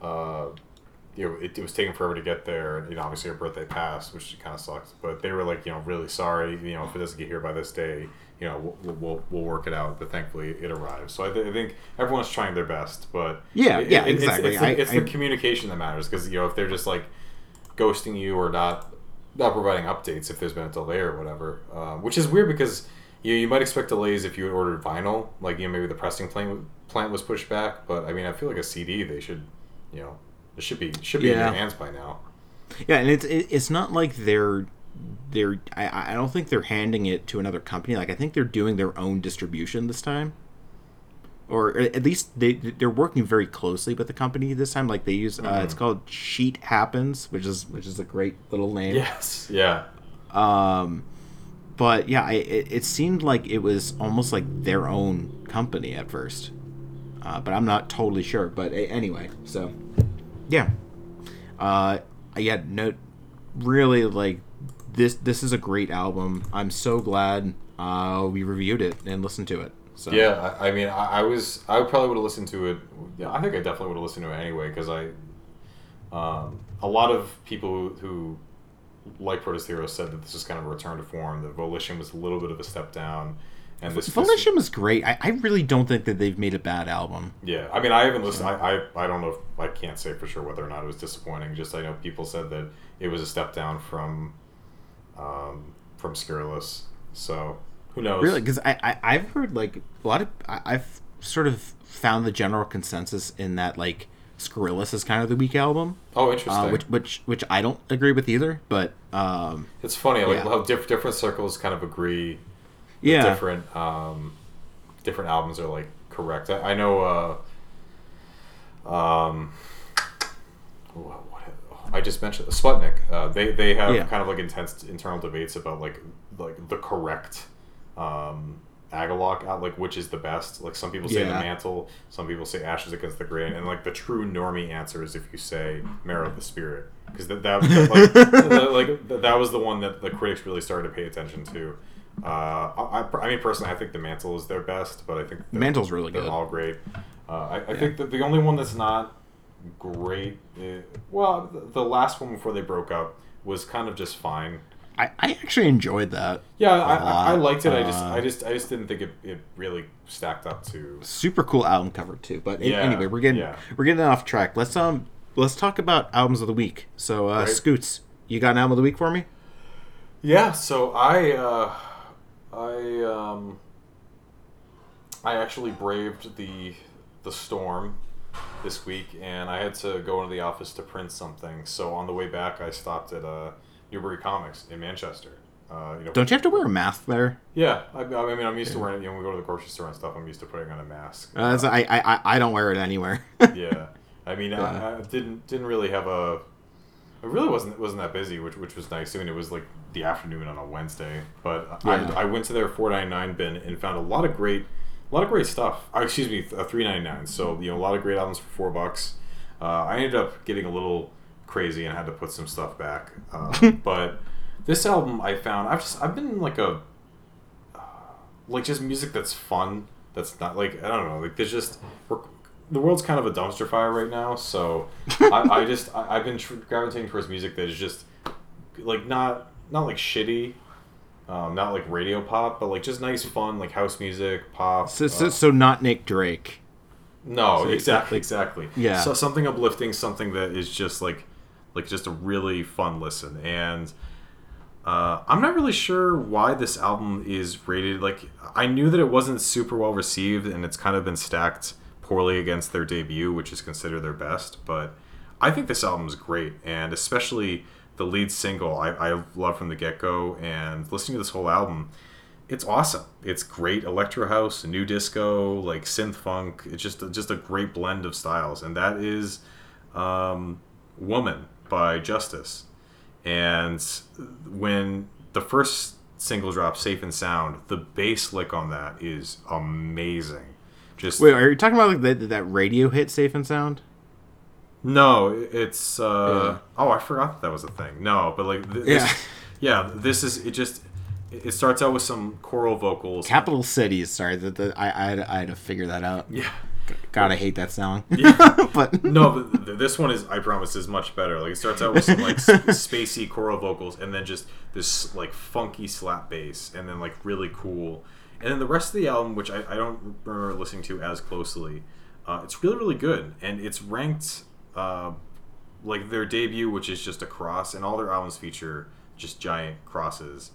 Uh, you know, it, it was taking forever to get there. and, You know, obviously her birthday passed, which kind of sucks. But they were like, you know, really sorry. You know, if it doesn't get here by this day, you know, we'll we'll, we'll work it out. But thankfully, it arrived. So I, th- I think everyone's trying their best. But Yeah, it- yeah, it- it's- exactly. It's, the, I- it's I- the communication that matters because you know if they're just like ghosting you or not not providing updates if there's been a delay or whatever, uh, which is weird because you you might expect delays if you had ordered vinyl, like you know maybe the pressing plant plant was pushed back, but I mean I feel like a CD they should, you know, it should be should be in your hands by now. Yeah, and it's it's not like they're they're I, I don't think they're handing it to another company. Like I think they're doing their own distribution this time, or at least they they're working very closely with the company this time. Like they use uh, it's called Sheet Happens, which is which is a great little name. Yes, yeah, Um, but yeah, I, it, it seemed like it was almost like their own company at first. Uh, but I'm not totally sure. But a- anyway, so yeah, uh, yeah, no, really like this. This is a great album. I'm so glad uh, we reviewed it and listened to it. So yeah. I, I mean I, I was I probably would have listened to it. Yeah, I think I definitely would have listened to it anyway because I, um, a lot of people who, like Protest Heroes said that this is kind of a return to form. That Volition was a little bit of a step down, and this this- Volition was great. I, I really don't think that they've made a bad album. Yeah, I mean, I haven't listened. I, I, I don't know. If, I can't say for sure whether or not it was disappointing. Just I know people said that it was a step down from, um, from Scurrilous. So who knows? Really, because I, I I've heard like a lot of I, I've sort of found the general consensus in that like Scurrilous is kind of the weak album, Oh, interesting. uh, which which which I don't agree with either. But um, it's funny like yeah. how diff- different circles kind of agree. Yeah, Different um, different albums are like correct. I, I know. Uh, um, what, what, I just mentioned Sputnik. Uh, they they have Yeah. kind of like intense internal debates about like like the correct um, Agalloch out like which is the best. Like some people say the mantle, some people say Ashes Against the Grain, and like the true normie answer is if you say Marrow of the Spirit because that that like, [laughs] that- like th- that was the one that the critics really started to pay attention to. Uh, I, I, I mean personally, I think the mantle is their best, but I think they're- Mantle's really they're good. all great. Uh, I, I think that the only one that's not great, i well, the, the last one before they broke up was kind of just fine. I, I actually enjoyed that. Yeah, a I, I, I lot. liked it. I just, Uh, I just, I just didn't think it, it really stacked up to. super cool album cover too. But a- Yeah, anyway, we're getting yeah. we're getting off track. Let's um let's talk about albums of the week. So uh, Right. Scoots, you got an album of the week for me? Yeah, so I, uh, I, um, I actually braved the the storm this week, and I had to go into the office to print something. So on the way back, I stopped at uh, Newbury Comics in Manchester. Uh, you know, Don't you have to wear a mask there? Yeah, I, I mean, I'm used to wearing it. You know, when we go to the grocery store and stuff, I'm used to putting on a mask. Uh, I I- I don't wear it anywhere. yeah, I mean, [laughs] Yeah. I, I didn't didn't really have a. It really wasn't wasn't that busy, which which was nice. I mean, it was like the afternoon on a Wednesday, but Yeah. I, I went to their four ninety nine bin and found a lot of great, a lot of great stuff. Uh, excuse me, a three ninety nine. So you know, a lot of great albums for four bucks. Uh, I ended up getting a little crazy and had to put some stuff back. Uh, [laughs] but this album I found, I've just I've been like a like just music that's fun. That's not like I don't know. Like there's just the world's kind of a dumpster fire right now. So I, I [laughs] just I, I've been tr- gravitating towards music that is just like not not like shitty, um, not like radio pop, but like just nice fun like house music, pop. so, so uh, so not Nick Drake. no, so exactly, exactly. Yeah. So something uplifting, something that is just like, like just a really fun listen. And uh, I'm not really sure why this album is rated. Like, I knew that it wasn't super well received, and it's kind of been stacked poorly against their debut, which is considered their best. But I think this album is great, and especially the lead single, I, I love from the get go. And listening to this whole album, it's awesome. It's great electro house, new disco, like synth funk. It's just just a great blend of styles, and that is um, "Woman" by Justice. And when the first single drops, "Safe and Sound," the bass lick on that is amazing. Just Wait, are you talking about like that that radio hit "Safe and Sound"? no, it's uh, oh, I forgot that that was a thing. No, but like th- Yeah. this, [laughs] yeah, this is it. Just it starts out with some choral vocals. Capital Cities. Sorry, that the, I I had, I had to figure that out. yeah. God, I hate that song. Yeah. [laughs] but [laughs] no, but th- this one is, I promise, is much better. Like it starts out with some like spacey choral vocals, and then just this like funky slap bass, and then like really cool. And then the rest of the album, which I, I don't remember listening to as closely, uh, it's really really good, and it's ranked uh, like their debut, which is just a cross, and all their albums feature just giant crosses.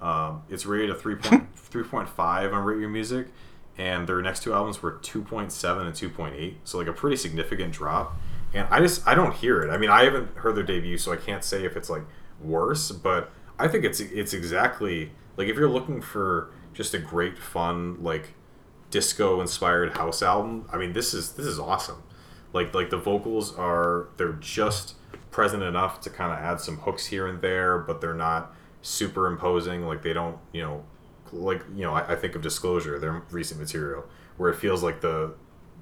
Um, it's rated a 3.3.5 [laughs] on Rate Your Music, and their next two albums were 2.7 and 2.8, so like a pretty significant drop. And I just I don't hear it. I mean, I haven't heard their debut, so I can't say if it's like worse, but I think it's it's exactly like if you're looking for just a great fun like disco inspired house album, I mean, this is this is awesome. Like like the vocals are they're just present enough to kind of add some hooks here and there, but they're not super imposing. Like they don't, you know, like you know, I, I think of Disclosure, their recent material, where it feels like the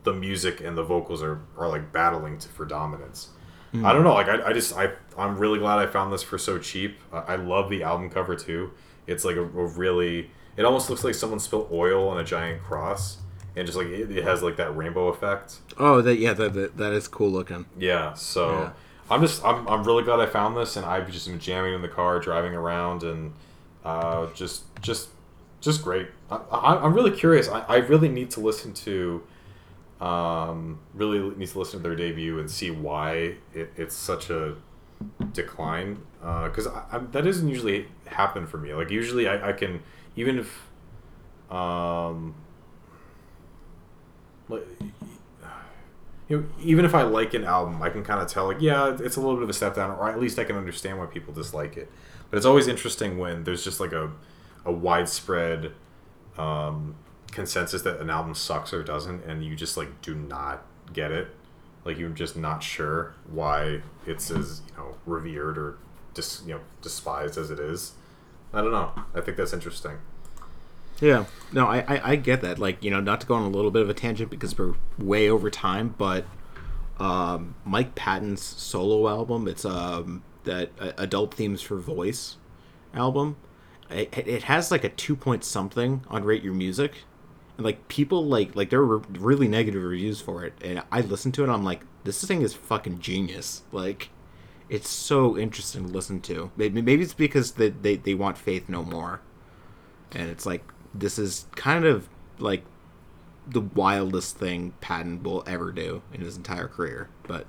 the music and the vocals are, are like battling to, for dominance. Hmm. I don't know. Like I, I just I I'm really glad I found this for so cheap. I, I love the album cover too. It's like a, a really. It almost looks like someone spilled oil on a giant cross, and just like it, it has like that rainbow effect. oh, that yeah, that that, that is cool looking. Yeah, so Yeah. I'm just I'm, I'm really glad I found this, and I've just been jamming in the car, driving around, and uh, just just just great. I, I, I'm really curious. I, I really need to listen to um, really need to listen to their debut and see why it, it's such a decline because I I, that doesn't usually happen for me. Like usually I, I can even if um like you know, even if I like an album, I can kind of tell, like, yeah, it's a little bit of a step down, or at least I can understand why people dislike it. But it's always interesting when there's just like a, a widespread um, consensus that an album sucks or doesn't, and you just like do not get it. Like you're just not sure why it's as you know revered or dis, you know despised as it is. I don't know. I think that's interesting. Yeah, no, I, I I get that. Like you know, not to go on a little bit of a tangent because we're way over time, but um, Mike Patton's solo album, it's um that uh, Adult Themes for Voice album. It, it has like a two point something on Rate Your Music, and like people like like there were really negative reviews for it, and I listened to it. I'm like, this thing is fucking genius. Like, it's so interesting to listen to. Maybe maybe it's because they they, they want Faith No More, and it's like this is kind of like the wildest thing Patton will ever do in his entire career. But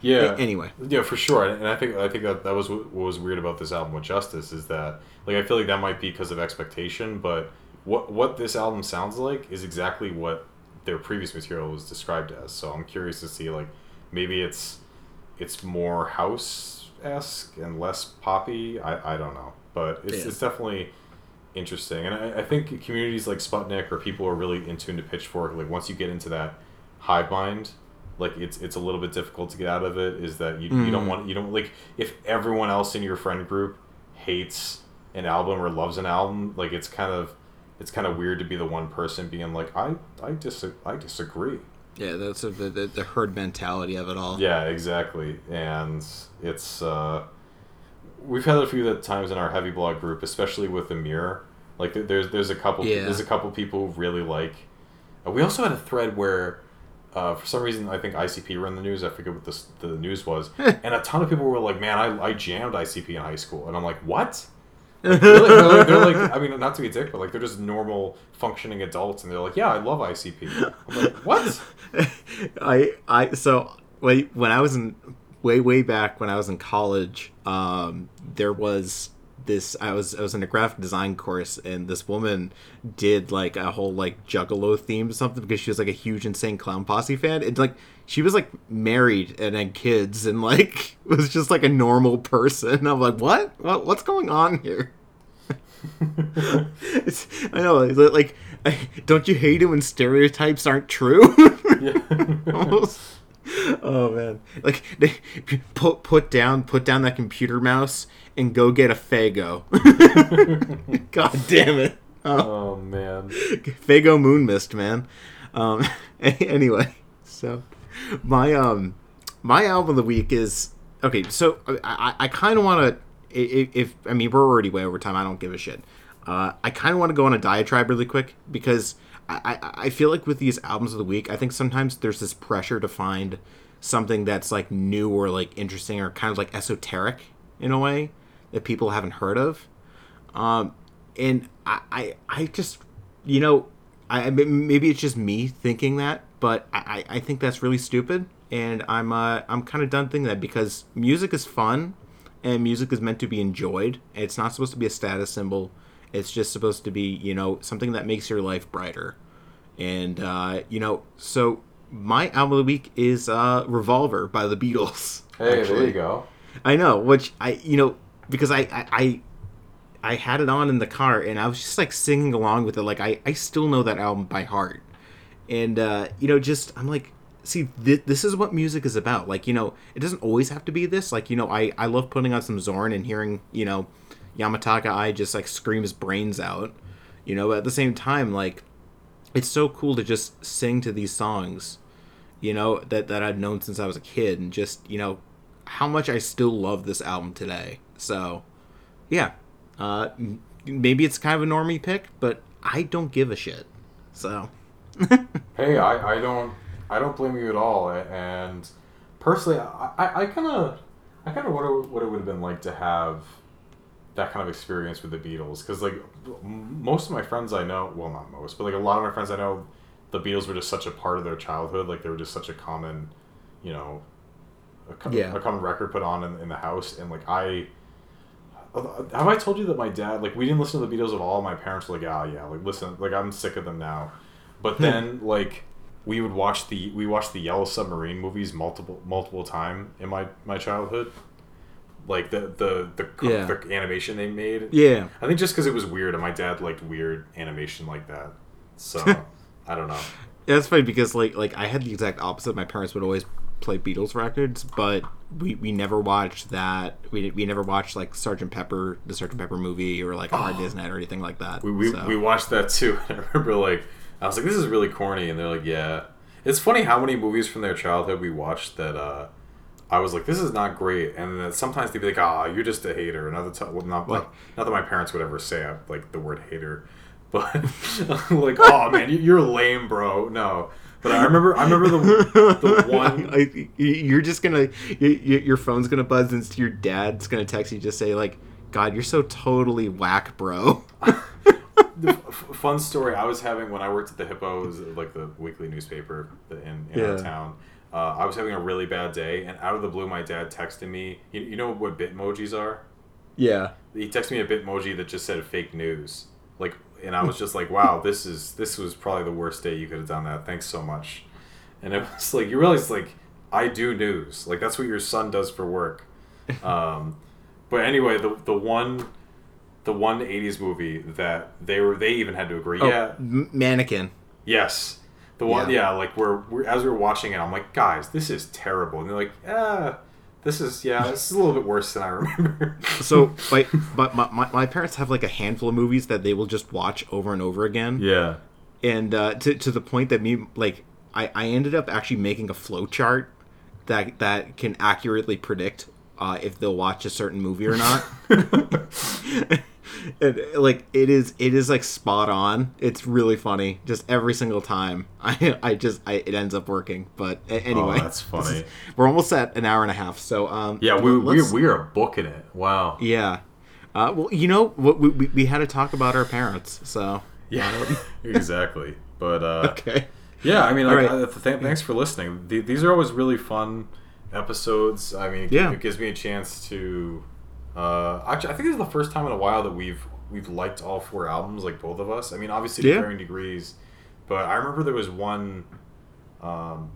Yeah. A- anyway. Yeah, for sure. And I think I think that that was what what was weird about this album with Justice is that like I feel like that might be because of expectation, but what what this album sounds like is exactly what their previous material was described as. So I'm curious to see like maybe it's it's more house esque and less poppy. I, I don't know, but it's Yeah. it's definitely interesting. And I, I think communities like Sputnik or people are really in tune to Pitchfork, like once you get into that hive mind, like it's it's a little bit difficult to get out of it. Is that you, you don't Mm. want you don't like if everyone else in your friend group hates an album or loves an album, like it's kind of it's kind of weird to be the one person being like I I dis I disagree. Yeah, that's the, the the herd mentality of it all. Yeah, exactly. And it's uh, we've had a few that times in our heavy blog group, especially with the mirror. Like there's there's a couple Yeah. there's a couple people who really like. Uh, we also had a thread where. Uh, for some reason, I think ICP were in the news. I forget what this, the news was, [laughs] and a ton of people were like, "Man, I, I jammed ICP in high school," and I'm like, "What?" Like, they're, like, they're like- they're [laughs] like- I mean, not to be a dick, but like they're just normal functioning adults, and they're like, "Yeah, I love ICP." I'm like, "What?" [laughs] I I so wait when I was in way way back when I was in college, um, there was this I was I was in a graphic design course and this woman did like a whole like Juggalo theme or something because she was like a huge insane clown posse fan. It's like she was like married and had kids and like [laughs] was just like a normal person. I'm like, what? what what's going on here? [laughs] it's, I know, it's like, I, [laughs] don't you hate it when stereotypes aren't true? Almost. Oh man! Like they put put down put down that computer mouse and go get a Faygo. God damn it! Oh man. Faygo Moon Mist, man. Um, anyway, so my um my album of the week is okay. So I I, I kind of want to if, if I mean we're already way over time. I don't give a shit. Uh, I kind of want to go on a diatribe really quick because I, I I feel like with these albums of the week, I think sometimes there's this pressure to find something that's like new or like interesting or kind of like esoteric in a way that people haven't heard of. Um, and I, I, I just, you know, I I- maybe it's just me thinking that, but I, I think that's really stupid, and I'm, uh, I'm kind of done thinking that because music is fun, and music is meant to be enjoyed. It's not supposed to be a status symbol. It's just supposed to be, you know, something that makes your life brighter. And uh, you know, so my album of the week is uh, "Revolver" by the Beatles. Hey, there you go. I know, which I you know because I I I, I had it on in the car and I was just like singing along with it. Like I I still know that album by heart, and uh, you know just I'm like. See, th- this is what music is about. Like, you know, it doesn't always have to be this. Like, you know, I, I love putting on some Zorn and hearing, you know, Yamantaka Eye just like scream his brains out. You know, but at the same time, like, it's so cool to just sing to these songs you know that that I'd known since I was a kid and just you know how much I still love this album today so yeah uh maybe it's kind of a normie pick but I don't give a shit so [laughs] Hey, I, I don't I don't blame you at all. And personally, I, kind of I kind of wonder what it would have been like to have that kind of experience with the Beatles because like most of my friends I know, well not most, but like a lot of my friends I know, the Beatles were just such a part of their childhood. Like they were just such a common, you know, a, Yeah. a common record put on in, in the house. And like I. Have I told you that my dad like we didn't listen to the Beatles at all? My parents were like, ah, yeah, like listen, like I'm sick of them now. But hmm. then like we would watch the we watched the Yellow Submarine movies multiple multiple time in my my childhood. Like the the the, Yeah. the animation they made. yeah I think just because it was weird, and my dad liked weird animation like that. So [laughs] I don't know. Yeah, that's funny because like like I had the exact opposite my parents would always play Beatles records but we we never watched that we we never watched like Sergeant Pepper the Sergeant Pepper movie or like Hard Day's [gasps] Night or anything like that We we, so. we watched that too. And [laughs] I remember like I was like, this is really corny, and they're like, yeah. It's funny how many movies from their childhood we watched that uh, I was like, this is not great, and then sometimes they'd be like, ah, you're just a hater. Another time, well, not What? not that my parents would ever say like the word hater, but [laughs] like, oh man, you- you're lame, bro. No, But I remember, I remember the the one. [laughs] I, you're just gonna, you, your phone's gonna buzz, and your dad's gonna text you, just say like, "God, you're so totally whack, bro." [laughs] the fun story I was having when I worked at the Hippo, was like the weekly newspaper in, in our town. Uh, I was having a really bad day, and out of the blue, my dad texted me. You, you know what Bitmojis are? yeah. He texted me a Bitmoji that just said fake news. Like, and I was just like, wow, this is this was probably the worst day you could have done that. Thanks so much. And it was like you realize like I do news. Like that's what your son does for work. [laughs] Um, but anyway, the the one the one '80s movie that they were they even had to agree. Oh, Yeah, M- mannequin. yes, the one. Yeah. Yeah, like we're, we're as we were watching it, I'm like, guys, this is terrible. And they're like, ah, this is yeah, this is a little bit worse than I [laughs] remember. So, like, but my, my, my parents have like a handful of movies that they will just watch over and over again. yeah. and uh, to to the point that me like I, I ended up actually making a flow chart that that can accurately predict uh, if they'll watch a certain movie or not. [laughs] [laughs] and like it is it is like spot on. It's really funny. Just every single time, [laughs] I I just I, it ends up working. But anyway, Oh, that's [laughs] funny. we're almost at an hour and a half. So um Yeah, we, we, we are booking it. Wow. yeah. Uh, well, you know, what we, we, we had to talk about our parents, so Yeah, [laughs] exactly. But uh, okay. yeah, I mean, like, right. uh, th- thanks for listening. Th- these are always really fun episodes. I mean, it, Yeah. it gives me a chance to. Uh, actually, I think this is the first time in a while that we've we've liked all four albums, like both of us. I mean, obviously to Yeah. varying degrees, but I remember there was one. Um,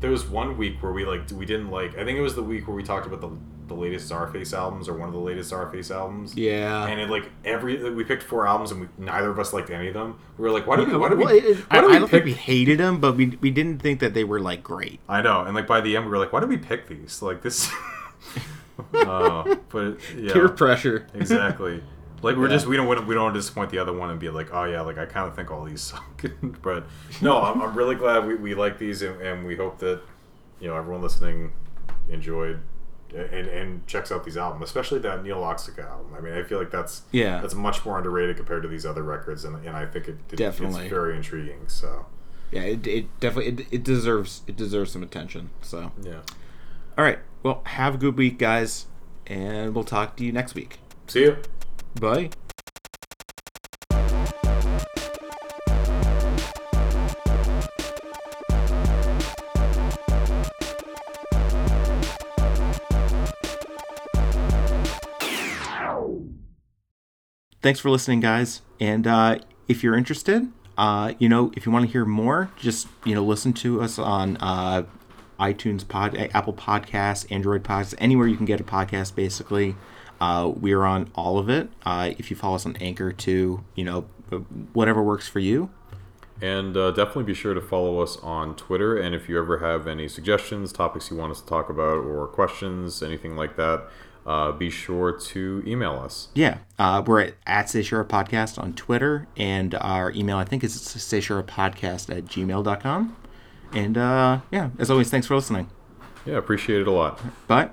there was one week where we like we didn't like. I think it was the week where we talked about the the latest Czarface albums or one of the latest Czarface albums. Yeah. And it like every we picked four albums and we, neither of us liked any of them. We were like, why did we? Why did we? Well, it- it- why I, did I we don't think we hated them, but we, we didn't think that they were like great. I know, and like by the end, we were like, why did we pick these? Like this. [laughs] uh, but yeah, Peer pressure. exactly. Like we're Yeah. just we don't we don't want to disappoint the other one and be like, oh yeah, like I kind of think all these suck. [laughs] but no, I'm, I'm really glad we, we like these and, and we hope that you know everyone listening enjoyed and, and checks out these albums, especially that Nihiloxica album. I mean, I feel like that's Yeah. that's much more underrated compared to these other records, and, and I think it, it Definitely. it's very intriguing. So Yeah, it, it definitely it, it deserves it deserves some attention. So, yeah, all right. Well, have a good week, guys, and we'll talk to you next week. see you. Bye. Thanks for listening, guys. And uh, if you're interested, uh, you know, if you want to hear more, just you know, listen to us on uh, iTunes, Pod, Apple Podcasts, Android Podcasts, anywhere you can get a podcast. Basically, uh, we're on all of it. Uh, if you follow us on Anchor, too, you know, whatever works for you. And uh, definitely be sure to follow us on Twitter. And if you ever have any suggestions, topics you want us to talk about, or questions, anything like that, uh, be sure to email us. Yeah, uh, we're at, at Sayshura Podcast on Twitter, and our email, I think, is sayshurapodcast at gmail.com. And uh, yeah, as always, thanks for listening. Yeah, appreciate it a lot. Bye.